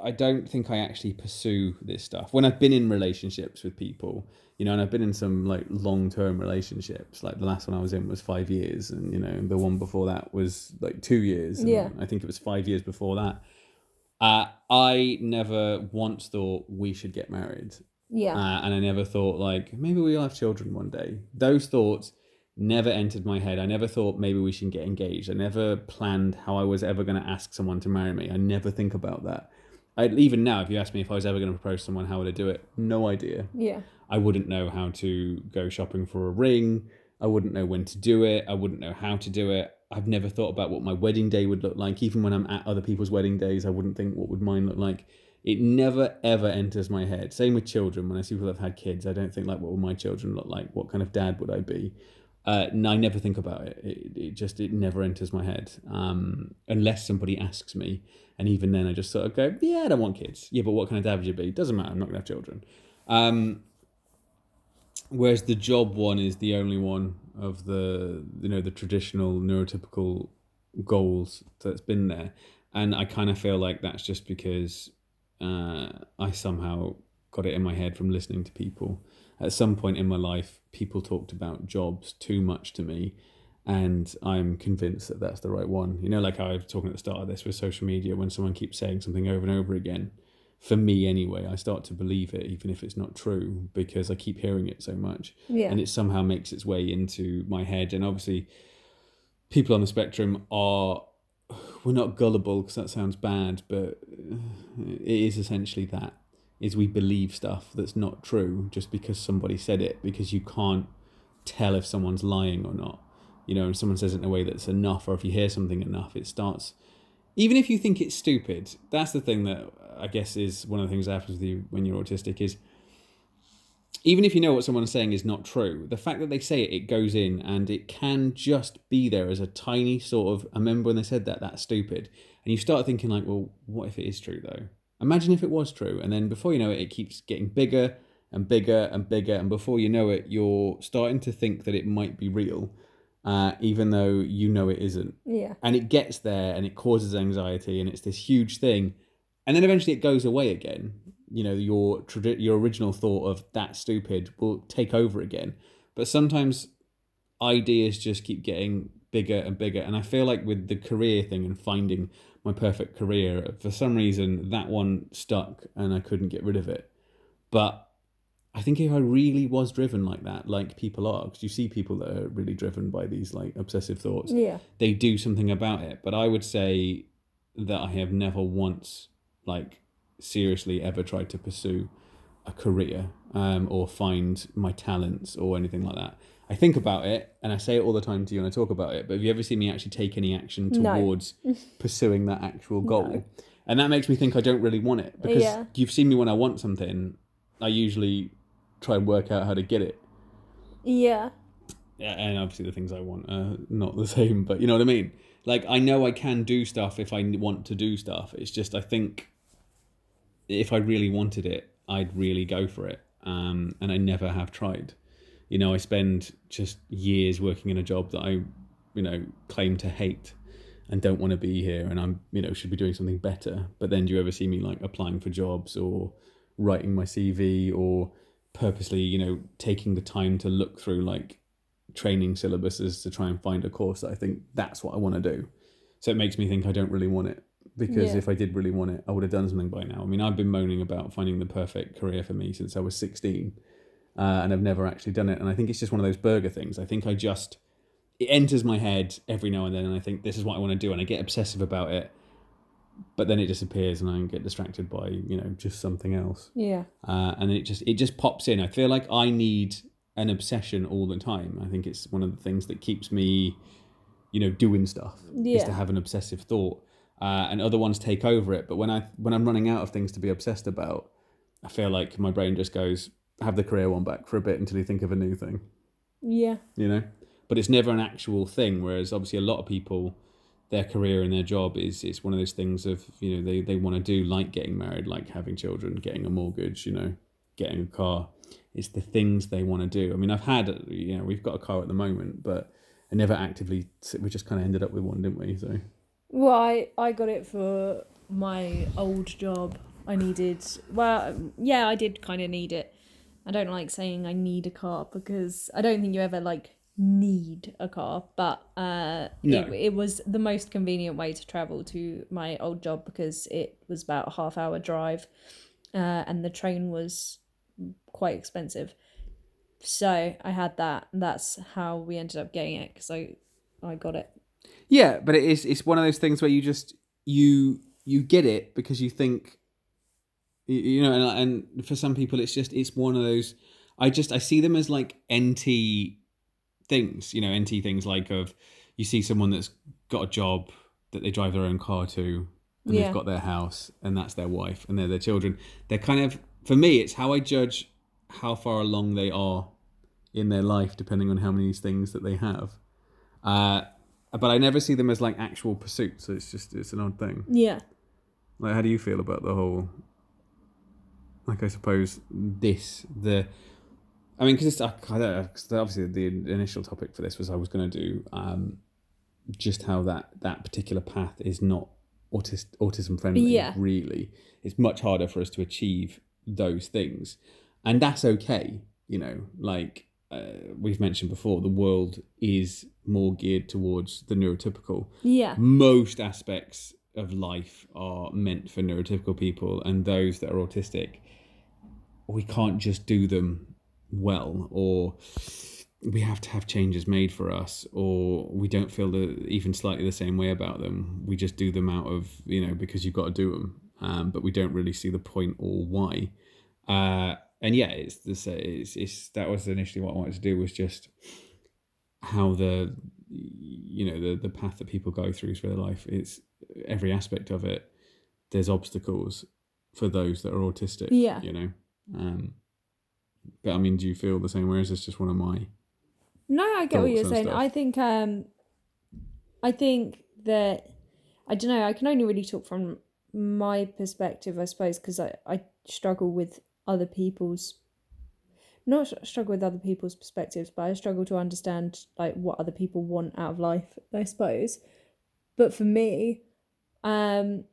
I don't think I actually pursue this stuff when I've been in relationships with people. You know, and I've been in some like long term relationships. Like the last one I was in was five years, and you know the one before that was like two years. and Yeah. I think it was five years before that. Uh, I never once thought we should get married Yeah. uh, and I never thought like maybe we'll have children one day. Those thoughts never entered my head. I never thought maybe we should get engaged. I never planned how I was ever going to ask someone to marry me. I never think about that. I, even now, if you asked me if I was ever going to propose to someone, how would I do it? No idea. yeah. I wouldn't know how to go shopping for a ring. I wouldn't know when to do it. I wouldn't know how to do it. I've never thought about what my wedding day would look like. Even when I'm at other people's wedding days, I wouldn't think what would mine look like. It never ever enters my head. Same with children. When I see people that have had kids, I don't think like what will my children look like? What kind of dad would I be? Uh, and I never think about it. It, it just it never enters my head um, unless somebody asks me, and even then I just sort of go, yeah, I don't want kids. Yeah, but what kind of dad would you be? Doesn't matter. I'm not gonna have children. Um, whereas the job one is the only one of the you know the traditional neurotypical goals that's been there and i kind of feel like that's just because uh, i somehow got it in my head from listening to people at some point in my life people talked about jobs too much to me and i'm convinced that that's the right one you know like i was talking at the start of this with social media when someone keeps saying something over and over again for me anyway, I start to believe it, even if it's not true, because I keep hearing it so much. Yeah. And it somehow makes its way into my head. And obviously, people on the spectrum are, we're not gullible because that sounds bad, but uh, it is essentially that. Is we believe stuff that's not true just because somebody said it, because you can't tell if someone's lying or not. You know, and someone says it in a way that's enough, or if you hear something enough, it starts even if you think it's stupid, that's the thing that I guess is one of the things that happens with you when you're autistic is even if you know what someone's saying is not true, the fact that they say it, it goes in and it can just be there as a tiny sort of. I remember when they said that, that's stupid. And you start thinking, like, well, what if it is true though? Imagine if it was true. And then before you know it, it keeps getting bigger and bigger and bigger. And before you know it, you're starting to think that it might be real, uh, even though you know it isn't Yeah. and it gets there and it causes anxiety and it's this huge thing and then eventually it goes away again you know your tradi- your original thought of that stupid will take over again but sometimes ideas just keep getting bigger and bigger and i feel like with the career thing and finding my perfect career for some reason that one stuck and i couldn't get rid of it but I think if I really was driven like that, like people are, because you see people that are really driven by these like obsessive thoughts, Yeah. they do something about it. But I would say that I have never once, like, seriously ever tried to pursue a career um, or find my talents or anything like that. I think about it and I say it all the time to you and I talk about it, but have you ever seen me actually take any action No. towards pursuing that actual goal? No. And that makes me think I don't really want it because Yeah. you've seen me when I want something, I usually try and work out how to get it Yeah. yeah, and obviously the things I want are not the same, but you know what I mean. Like I know I can do stuff if I want to do stuff. It's just I think if I really wanted it, I'd really go for it. Um, and I never have tried. You know, I spend just years working in a job that I, you know, claim to hate and don't want to be here and I'm, you know, should be doing something better. But then do you ever see me like applying for jobs or writing my CV or purposely, you know, taking the time to look through like training syllabuses to try and find a course that I think that's what I want to do. So it makes me think I don't really want it because Yeah. if I did really want it, I would have done something by now. I mean, I've been moaning about finding the perfect career for me since I was 16 uh, and I've never actually done it. And I think it's just one of those Asperger things. I think I just, it enters my head every now and then and I think this is what I want to do and I get obsessive about it. But then it disappears and I get distracted by, you know, just something else Yeah. uh, and it just it just pops in. I feel like I need an obsession all the time. I think it's one of the things that keeps me, you know, doing stuff Yeah. is to have an obsessive thought, uh, and other ones take over it. But when I when I'm running out of things to be obsessed about, I feel like my brain just goes have the career one back for a bit until you think of a new thing, Yeah. you know. But it's never an actual thing. Whereas obviously a lot of people. Their career and their job is it's one of those things of you know they, they want to do like getting married, like having children, getting a mortgage, you know, getting a car. It's the things they want to do. I mean, I've had, you know, we've got a car at the moment, but I never actively, we just kind of ended up with one, didn't we? So, Well, I, I got it for my old job. I needed, well, yeah, I did kind of need it. I don't like saying I need a car because I don't think you ever like need a car, but uh, No. it, it was the most convenient way to travel to my old job because it was about a half hour drive uh, and the train was quite expensive. So I had that. And that's how we ended up getting it because I, I got it. yeah, but it is, it's one of those things where you just, you, you get it because you think, you, know, and, and for some people, it's just, it's one of those, I just, I see them as like NT things, you know, NT things like of, you see someone that's got a job that they drive their own car to and Yeah. they've got their house and that's their wife and they're their children. They're kind of for me it's how I judge how far along they are in their life depending on how many things that they have. Uh but I never see them as like actual pursuits. So it's just it's an odd thing. Yeah. Like how do you feel about the whole like I suppose this the I mean, because I, I don't know, obviously the initial topic for this was I was going to do um, just how that that particular path is not autis- autism friendly. Yeah. Really, it's much harder for us to achieve those things, and that's okay. You know, like uh, we've mentioned before, the world is more geared towards the neurotypical Yeah. most aspects of life are meant for neurotypical people, and those that are autistic, we can't just do them well, or we have to have changes made for us, or we don't feel the, even slightly the same way about them. We just do them out of you know because you've got to do them, um, but we don't really see the point or why. Uh, and yeah, it's this. It's, it's that was initially what I wanted to do was just how the you know the the path that people go through through their life. It's every aspect of it. There's obstacles for those that are autistic. Yeah. you know. Um, but I mean, do you feel the same way? Or is this just one of my? No, I get what you're saying. stuff. I think um I think that I don't know, I can only really talk from my perspective, I suppose, because I, I struggle with other people's not struggle with other people's perspectives, but I struggle to understand like what other people want out of life, I suppose. But for me, um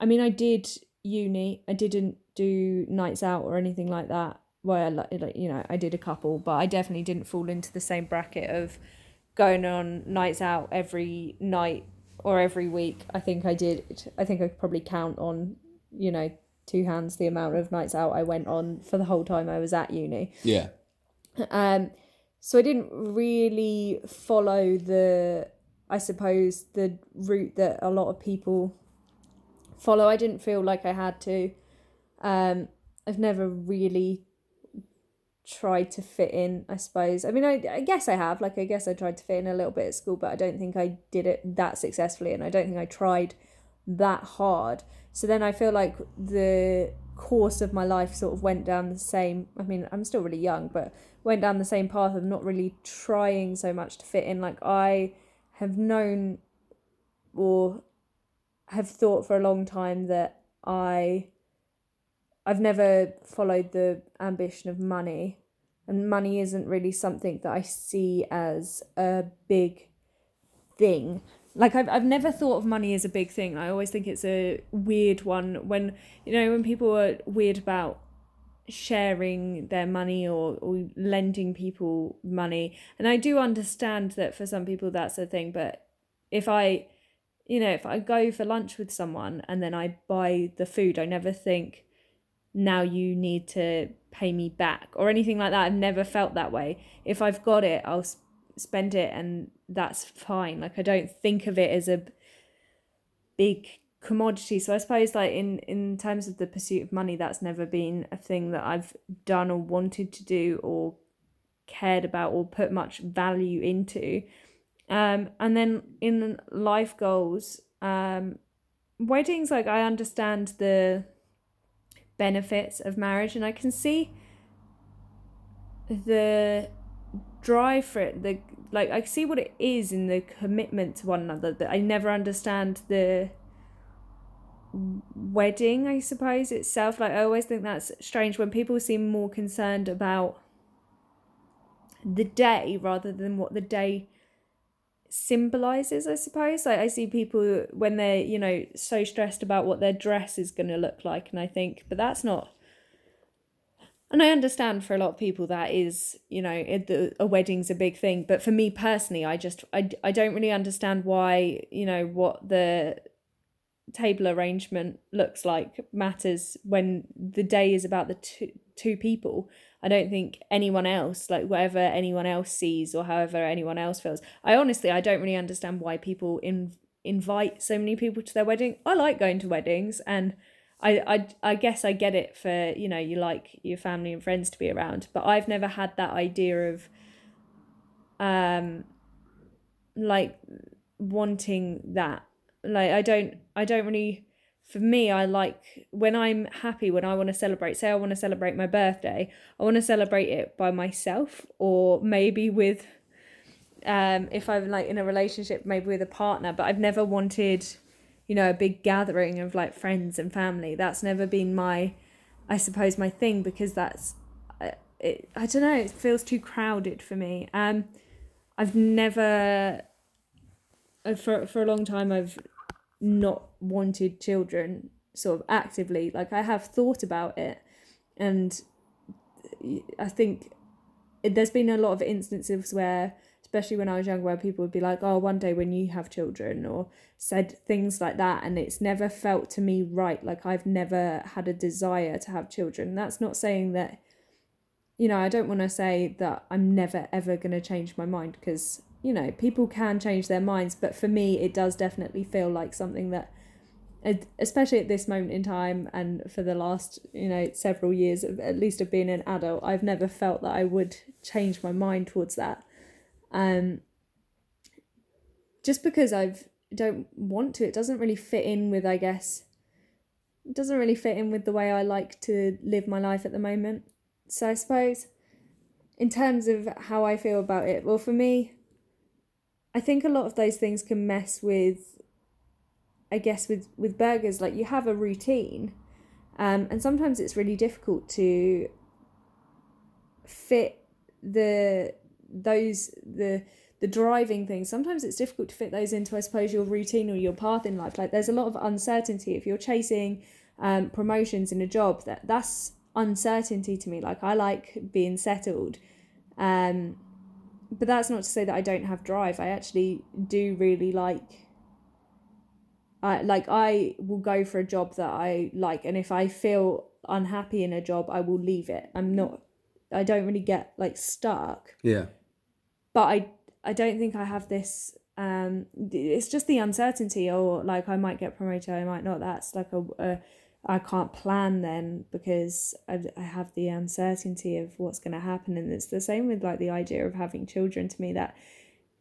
I mean I did uni. I didn't do nights out or anything like that. Well, like, like you know, I did a couple, but I definitely didn't fall into the same bracket of going on nights out every night or every week. I think I did. I think I could probably count on, you know, two hands the amount of nights out I went on for the whole time I was at uni. Yeah, Um, so I didn't really follow the, I suppose, the route that a lot of people follow. I didn't feel like I had to. Um, I've never really tried to fit in, I suppose. I mean, I, I guess I have. Like, I guess I tried to fit in a little bit at school, but I don't think I did it that successfully, and I don't think I tried that hard. So then I feel like the course of my life sort of went down the same. I mean, I'm still really young, but went down the same path of not really trying so much to fit in. Like, I have known or have thought for a long time that I I've never followed the ambition of money and money isn't really something that I see as a big thing. Like I've I've never thought of money as a big thing. I always think it's a weird one when you know when people are weird about sharing their money or, or lending people money. And I do understand that for some people that's a thing, but if I you know, if I go for lunch with someone and then I buy the food, I never think now you need to pay me back or anything like that. I've never felt that way. If I've got it, I'll s- spend it and that's fine. Like I don't think of it as a big commodity. So I suppose like in in terms of the pursuit of money, that's never been a thing that I've done or wanted to do or cared about or put much value into. Um, and then in life goals, um, weddings, like I understand the benefits of marriage and I can see the drive for it the like I see what it is in the commitment to one another but I never understand the wedding I suppose itself. Like I always think that's strange when people seem more concerned about the day rather than what the day symbolizes i suppose. Like i see people when they're you know so stressed about what their dress is going to look like and i think but that's not and i understand for a lot of people that is you know it, the, a wedding's a big thing but for me personally i just I, I don't really understand why you know what the table arrangement looks like matters when the day is about the two two people I don't think anyone else, like whatever anyone else sees or however anyone else feels. I honestly, I don't really understand why people in, invite so many people to their wedding. I like going to weddings, and I, I, I guess I get it for you know you like your family and friends to be around, but I've never had that idea of, um, like wanting that. Like I don't, I don't really for me, I like when I'm happy, when I want to celebrate, say I want to celebrate my birthday, I want to celebrate it by myself or maybe with, um, if I'm like in a relationship, maybe with a partner, but I've never wanted, you know, a big gathering of like friends and family. That's never been my, I suppose, my thing because that's, uh, it, I don't know, it feels too crowded for me. Um, I've never, uh, for, for a long time, I've not wanted children sort of actively like i have thought about it and i think there's been a lot of instances where especially when I was younger, where people would be like, "Oh, one day when you have children," or said things like that, and it's never felt to me right. Like I've never had a desire to have children. That's not saying that, you know, I don't want to say that I'm never ever going to change my mind because you know people can change their minds, but for me, it does definitely feel like something that especially at this moment in time and for the last you know several years of at least of being an adult i've never felt that i would change my mind towards that. Um just because i've don't want to it doesn't really fit in with i guess it doesn't really fit in with the way i like to live my life at the moment. So i suppose in terms of how i feel about it well for me i think a lot of those things can mess with I guess with with Aspergers, like you have a routine, um, and sometimes it's really difficult to fit the those the the driving things. Sometimes it's difficult to fit those into, I suppose, your routine or your path in life. Like there's a lot of uncertainty if you're chasing um, promotions in a job. That that's uncertainty to me. Like I like being settled. Um, but that's not to say that I don't have drive. I actually do really like I like I will go for a job that I like and if I feel unhappy in a job I will leave it. I'm not I don't really get like stuck. Yeah. But I I don't think I have this um it's just the uncertainty or like I might get promoted I might not that's like a, a I can't plan then because I, I have the uncertainty of what's going to happen and it's the same with like the idea of having children to me that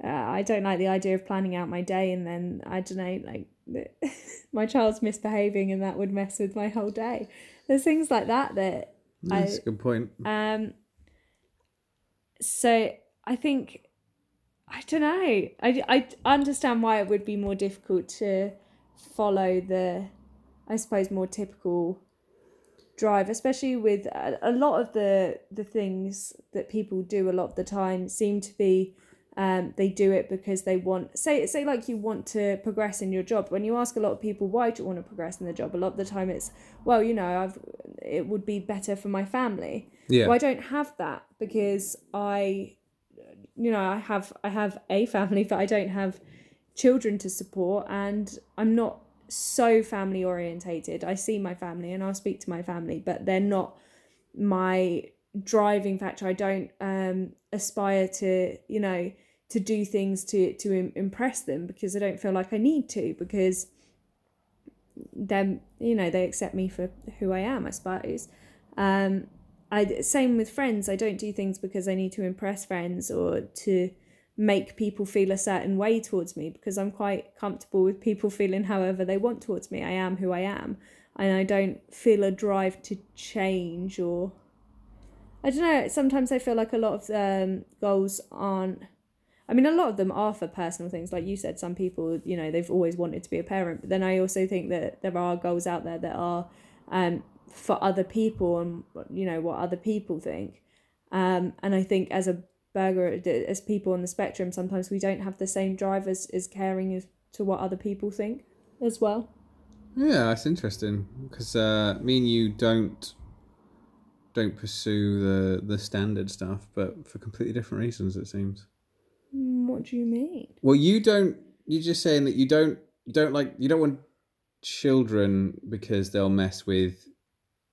uh, I don't like the idea of planning out my day and then I don't know like my child's misbehaving and that would mess with my whole day. There's things like that that that's I, a good point. Um so I think I don't know. I, I understand why it would be more difficult to follow the I suppose more typical drive especially with a, a lot of the the things that people do a lot of the time seem to be um, they do it because they want say say like you want to progress in your job. When you ask a lot of people why do you want to progress in the job a lot of the time it's well you know i've it would be better for my family. Yeah. Well, i don't have that because i you know i have i have a family but i don't have children to support and i'm not so family orientated. I see my family and i'll speak to my family but they're not my driving factor. I don't um aspire to you know to do things to to impress them because I don't feel like I need to because them you know they accept me for who I am I suppose. Um I same with friends. I don't do things because I need to impress friends or to make people feel a certain way towards me because I'm quite comfortable with people feeling however they want towards me I am who I am and I don't feel a drive to change or I don't know sometimes I feel like a lot of um, goals aren't I mean, a lot of them are for personal things. Like you said, some people, you know, they've always wanted to be a parent. But then I also think that there are goals out there that are um, for other people and, you know, what other people think. Um, and I think as a burger, as people on the spectrum, sometimes we don't have the same drive as, as caring as to what other people think as well. Yeah, that's interesting because uh, me and you don't don't pursue the the standard stuff, but for completely different reasons. It seems. What do you mean? Well, you don't. You're just saying that you don't don't like you don't want children because they'll mess with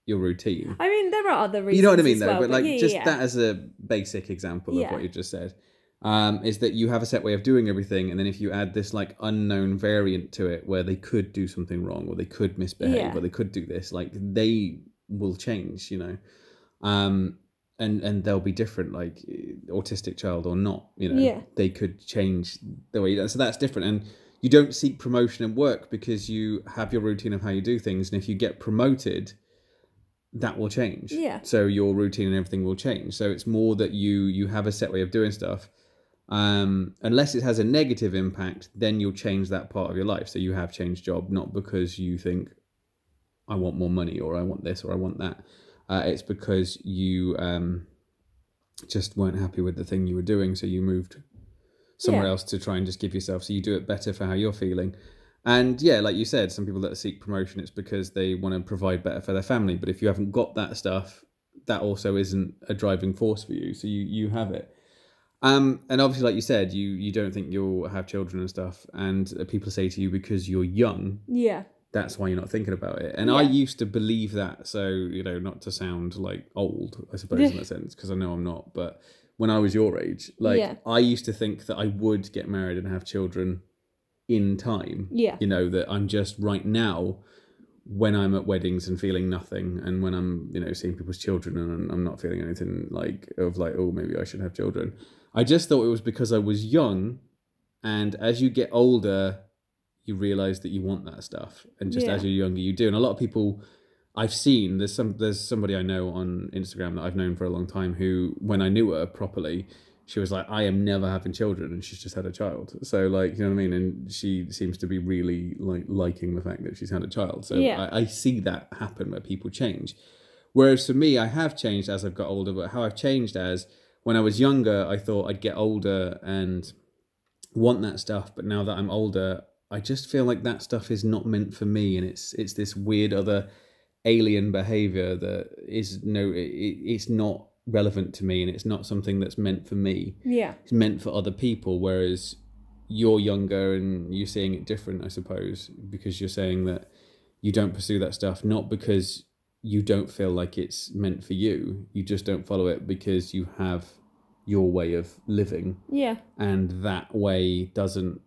your routine. I mean, there are other reasons. You know what I mean, though. Well, but like, yeah, just yeah. that as a basic example Yeah. of what you just said, um, is that you have a set way of doing everything, and then if you add this like unknown variant to it, where they could do something wrong, or they could misbehave, or they could do this, like they will change. You know. Um, and and they'll be different like autistic child or not you know Yeah. they could change the way you so that's different and you don't seek promotion in work because you have your routine of how you do things and if you get promoted that will change Yeah. so your routine and everything will change so it's more that you you have a set way of doing stuff um unless it has a negative impact then you'll change that part of your life so you have changed job not because you think i want more money or i want this or i want that uh, it's because you um, just weren't happy with the thing you were doing, so you moved somewhere Yeah. else to try and just give yourself. So you do it better for how you're feeling. And yeah, like you said, some people that seek promotion, it's because they want to provide better for their family. But if you haven't got that stuff, that also isn't a driving force for you. So you you have it. Um, and obviously, like you said, you you don't think you'll have children and stuff, and uh, people say to you because you're young, Yeah. that's why you're not thinking about it. And I used to believe that. So, you know, not to sound like old, I suppose, in that sense, because I know I'm not. But when I was your age, like, Yeah. I used to think that I would get married and have children in time. Yeah. You know, that I'm just right now when I'm at weddings and feeling nothing, and when I'm, you know, seeing people's children and I'm- not feeling anything like, of like, oh, maybe I should have children. I just thought it was because I was young. And as you get older, you realize that you want that stuff and just as you're younger you do and a lot of people i've seen there's some there's somebody i know on instagram that i've known for a long time who when i knew her properly she was like i am never having children and she's just had a child. So like you know what i mean? And she seems to be really like liking the fact that she's had a child. So Yeah. I, I see that happen where people change. Whereas for me i have changed as i've got older but how i've changed as when i was younger i thought i'd get older and want that stuff but now that i'm older i just feel like that stuff is not meant for me and it's it's this weird other alien behavior that is no it, it's not relevant to me and it's not something that's meant for me Yeah. it's meant for other people whereas you're younger and you're seeing it different i suppose because you're saying that you don't pursue that stuff not because you don't feel like it's meant for you you just don't follow it because you have your way of living Yeah. and that way doesn't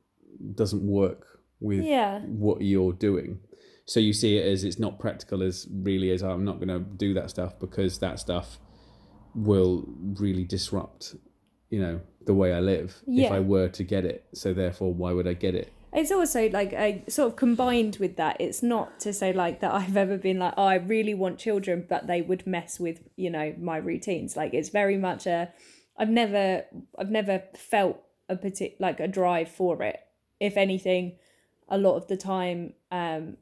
doesn't work with Yeah. what you're doing so you see it as it's not practical as really as i'm not going to do that stuff because that stuff will really disrupt you know the way i live if i were to get it so therefore why would i get it It's also like I sort of combined with that. It's not to say like that I've ever been like, oh, I really want children, but they would mess with you know my routines. Like it's very much a, I've never I've never felt a partic like a drive for it. If anything, a lot of the time, um,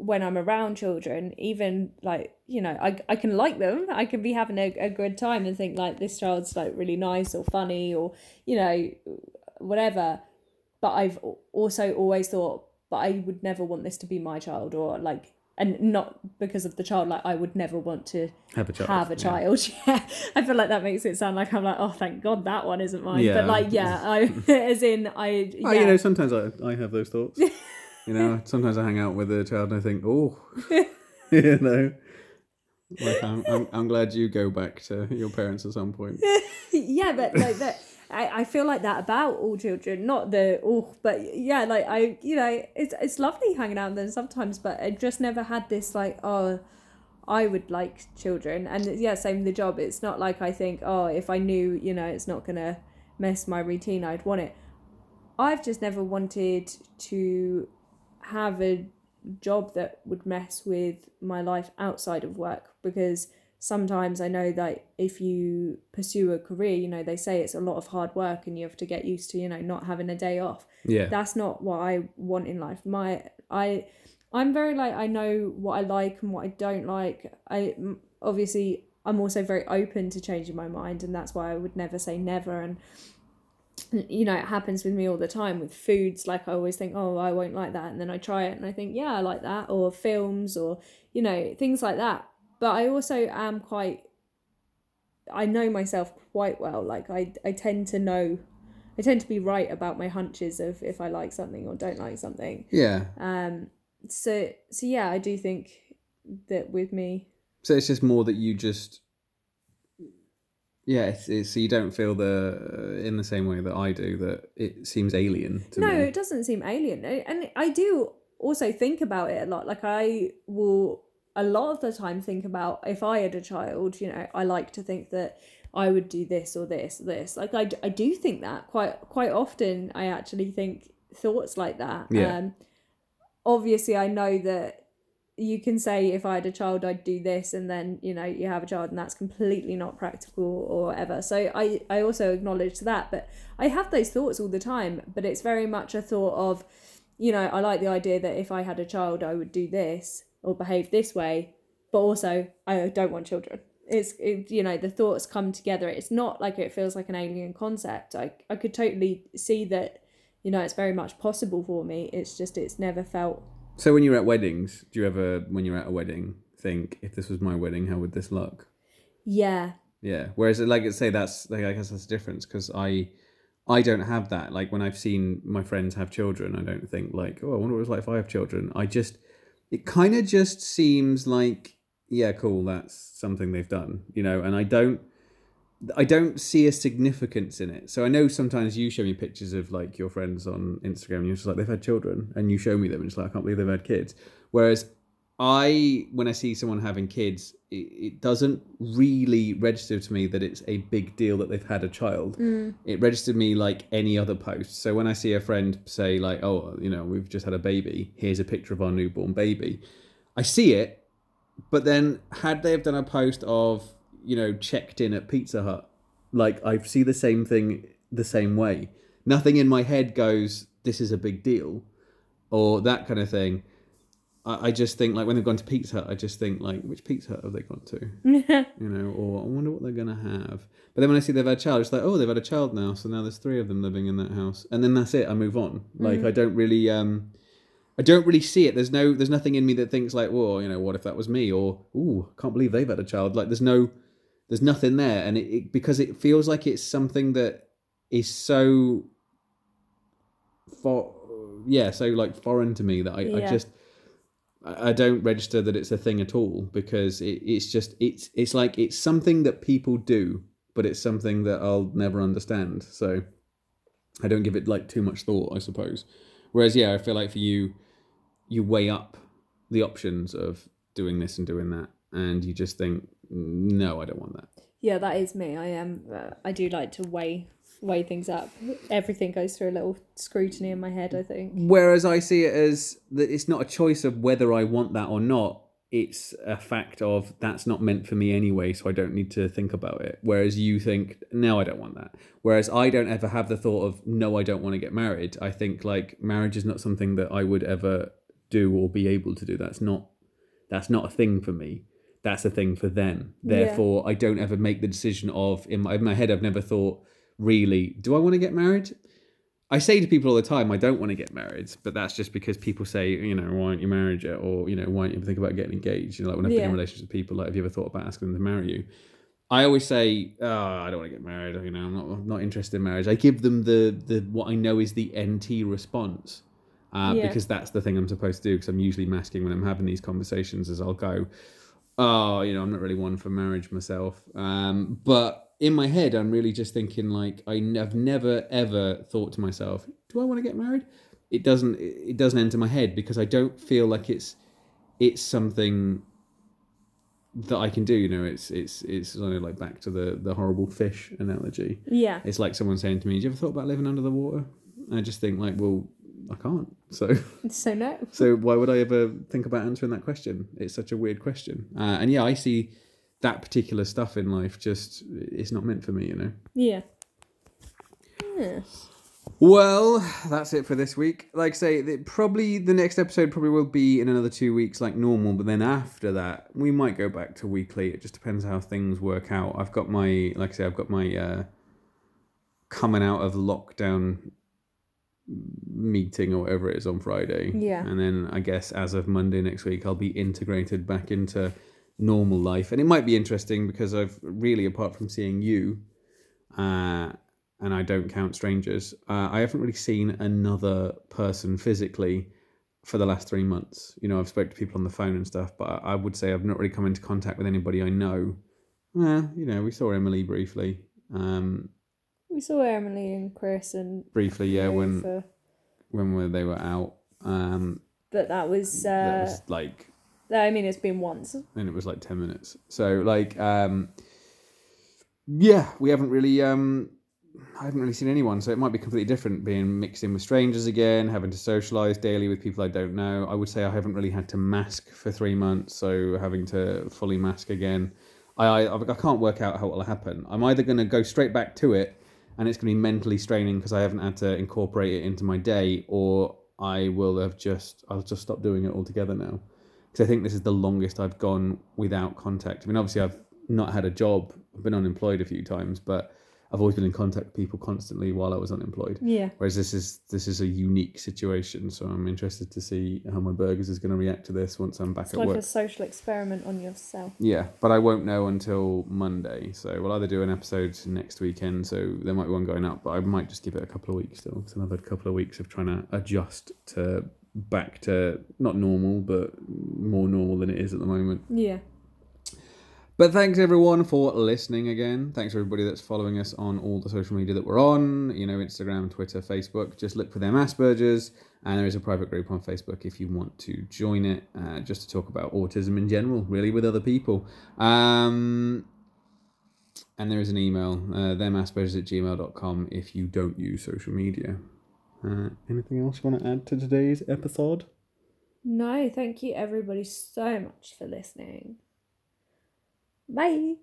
when I'm around children, even like you know, I I can like them. I can be having a, a good time and think like this child's like really nice or funny or you know, whatever but I've also always thought, but I would never want this to be my child, or like, and not because of the child, like I would never want to have a child have a yeah. child. Yeah, I feel like that makes it sound like I'm like, oh, thank God that one isn't mine. Yeah. But like, yeah, I as in I, yeah, Oh, you know, sometimes I, I have those thoughts. you know, sometimes I hang out with a child and I think, oh, you know, like I'm, I'm, I'm glad you go back to your parents at some point. yeah, but like that. I, I feel like that about all children, not the oh, but yeah, like I, you know, it's it's lovely hanging out with them sometimes, but I just never had this like oh, I would like children, and yeah, same with the job. It's not like I think oh, if I knew you know it's not gonna mess my routine, I'd want it. I've just never wanted to have a job that would mess with my life outside of work because sometimes I know that if you pursue a career, you know, they say it's a lot of hard work and you have to get used to, you know, not having a day off. Yeah. That's not what I want in life. My I I'm very like I know what I like and what I don't like. I obviously I'm also very open to changing my mind and that's why I would never say never and you know it happens with me all the time with foods like i always think oh i won't like that and then i try it and i think yeah i like that or films or you know things like that. But i also am quite i know myself quite well like i i tend to know i tend to be right about my hunches of if i like something or don't like something. Yeah. um so so yeah i do think that with me. So it's just more that you just, yeah, it's, it's, so you don't feel the in the same way that I do that it seems alien to no me. it doesn't seem alien and i do also think about it a lot like i will a lot of the time think about if i had a child you know i like to think that i would do this or this or this like I, I do think that quite quite often i actually think thoughts like that Yeah. um obviously i know that you can say if i had a child i'd do this and then you know you have a child and that's completely not practical or whatever so i i also acknowledge that but i have those thoughts all the time but it's very much a thought of you know i like the idea that if i had a child i would do this or behave this way but also i don't want children. It's it, you know the thoughts come together. It's not like it feels like an alien concept. I i could totally see that you know it's very much possible for me. It's just it's never felt So when you're at weddings, do you ever, when you're at a wedding, think if this was my wedding, how would this look? Yeah, Yeah. Whereas, like I say, that's like I guess that's the difference because I, I don't have that. Like when I've seen my friends have children, I don't think like, oh, I wonder what it's like if I have children. I just, it kind of just seems like, yeah, cool. That's something they've done, you know. And I don't, I don't see a significance in it. So I know sometimes you show me pictures of like your friends on Instagram, and you're just like they've had children, and you show me them, and it's like I can't believe they've had kids. Whereas I, when I see someone having kids, it, it doesn't really register to me that it's a big deal that they've had a child. Mm. It registered me like any other post. So when I see a friend say like, "Oh, you know, we've just had a baby. Here's a picture of our newborn baby," I see it, but then had they have done a post of you know checked in at Pizza Hut, like I see the same thing the same way. Nothing in my head goes, "This is a big deal," or that kind of thing. I, I just think like when they've gone to Pizza Hut, I just think like, which Pizza Hut have they gone to? you know, or I wonder what they're gonna have. But then when I see they've had a child, it's like, oh, they've had a child now, so now there's three of them living in that house, and then that's it. I move on. Like I don't really, um, I don't really see it. There's no, there's nothing in me that thinks like, well, you know, what if that was me, or ooh, can't believe they've had a child. Like there's no, there's nothing there, and it, it because it feels like it's something that is so, for, yeah, so like foreign to me that I, I just. I don't register that it's a thing at all because it, it's just it's it's like it's something that people do, but it's something that I'll never understand. So I don't give it like too much thought, I suppose. Whereas yeah, I feel like for you, you weigh up the options of doing this and doing that, and you just think, no, I don't want that. Yeah, that is me. I am. Uh, I do like to weigh weigh things up. Everything goes through a little scrutiny in my head. I think. Whereas I see it as that it's not a choice of whether I want that or not. It's a fact of that's not meant for me anyway, so I don't need to think about it. Whereas you think, no, I don't want that. Whereas I don't ever have the thought of, no, I don't want to get married. I think like marriage is not something that I would ever do or be able to do. That's not that's not a thing for me. That's a thing for them. Yeah. Therefore, I don't ever make the decision of in my, in my head. I've never thought really, do I want to get married? I say to people all the time, I don't want to get married, but that's just because people say, you know, why aren't you married yet? Or, you know, why don't you think about getting engaged? You know, like when I've been in Yeah. relationships with people, like, have you ever thought about asking them to marry you? I always say, oh, I don't want to get married. You know, I'm not, I'm not interested in marriage. I give them the, the what I know is the NT response uh, Yeah. because that's the thing I'm supposed to do because I'm usually masking when I'm having these conversations as I'll go, oh, you know, I'm not really one for marriage myself. Um, but in my head, I'm really just thinking like I n- I've never ever thought to myself, do I want to get married? It doesn't. It doesn't enter my head because I don't feel like it's it's something that I can do. You know, it's it's it's know, like back to the the horrible fish analogy. Yeah. It's like someone saying to me, "Do you ever thought about living under the water?" I just think like, well, I can't. So So no. so why would I ever think about answering that question? It's such a weird question. Uh, and yeah, I see that particular stuff in life just it's not meant for me, you know. Yeah. Yes. Well, that's it for this week. Like I say, the, probably the next episode probably will be in another two weeks, like normal. But then after that, we might go back to weekly. It just depends how things work out. I've got my, like I say, I've got my uh, coming out of lockdown meeting or whatever it is on Friday. Yeah. And then I guess as of Monday next week, I'll be integrated back into normal life, and it might be interesting because I've really, apart from seeing you, uh, and I don't count strangers, uh, I haven't really seen another person physically for the last three months. You know, I've spoke to people on the phone and stuff, but I I would say I've not really come into contact with anybody I know. Well, you know, we saw Emily briefly. Um, We saw Emily and Chris and briefly, yeah, when when were- they were out. Um, but that was. Uh, that was like I mean, it's been once. and it was like 10 minutes so like um yeah we haven't really um i haven't really seen anyone so it might be completely different being mixed in with strangers again having to socialize daily with people i don't know i would say i haven't really had to mask for three months so having to fully mask again i i, I can't work out how it will happen i'm either going to go straight back to it and it's going to be mentally straining because i haven't had to incorporate it into my day or i will have just i'll just stop doing it altogether now because I think this is the longest I've gone without contact. I mean, obviously, I've not had a job, I've been unemployed a few times, but I've always been in contact with people constantly while I was unemployed. Yeah. Whereas this is this is a unique situation, so I'm interested to see how my Aspergers is going to react to this once I'm back It's at like work. a social experiment on yourself. Yeah, but I won't know until Monday. So we'll either do an episode next weekend, so there might be one going up, but I might just give it a couple of weeks still. Because another couple of weeks of trying to adjust to back to not normal, but more normal than it is at the moment. Yeah. But thanks everyone for listening again. Thanks everybody that's following us on all the social media that we're on. You know, Instagram, Twitter, Facebook. Just look for them Asperger's, and there is a private group on Facebook if you want to join it, uh, just to talk about autism in general, really with other people. Um, and there is an email, uh, themaspergers at gmail.com if you don't use social media. Uh, anything else you want to add to today's episode? No, thank you everybody so much for listening. Bye.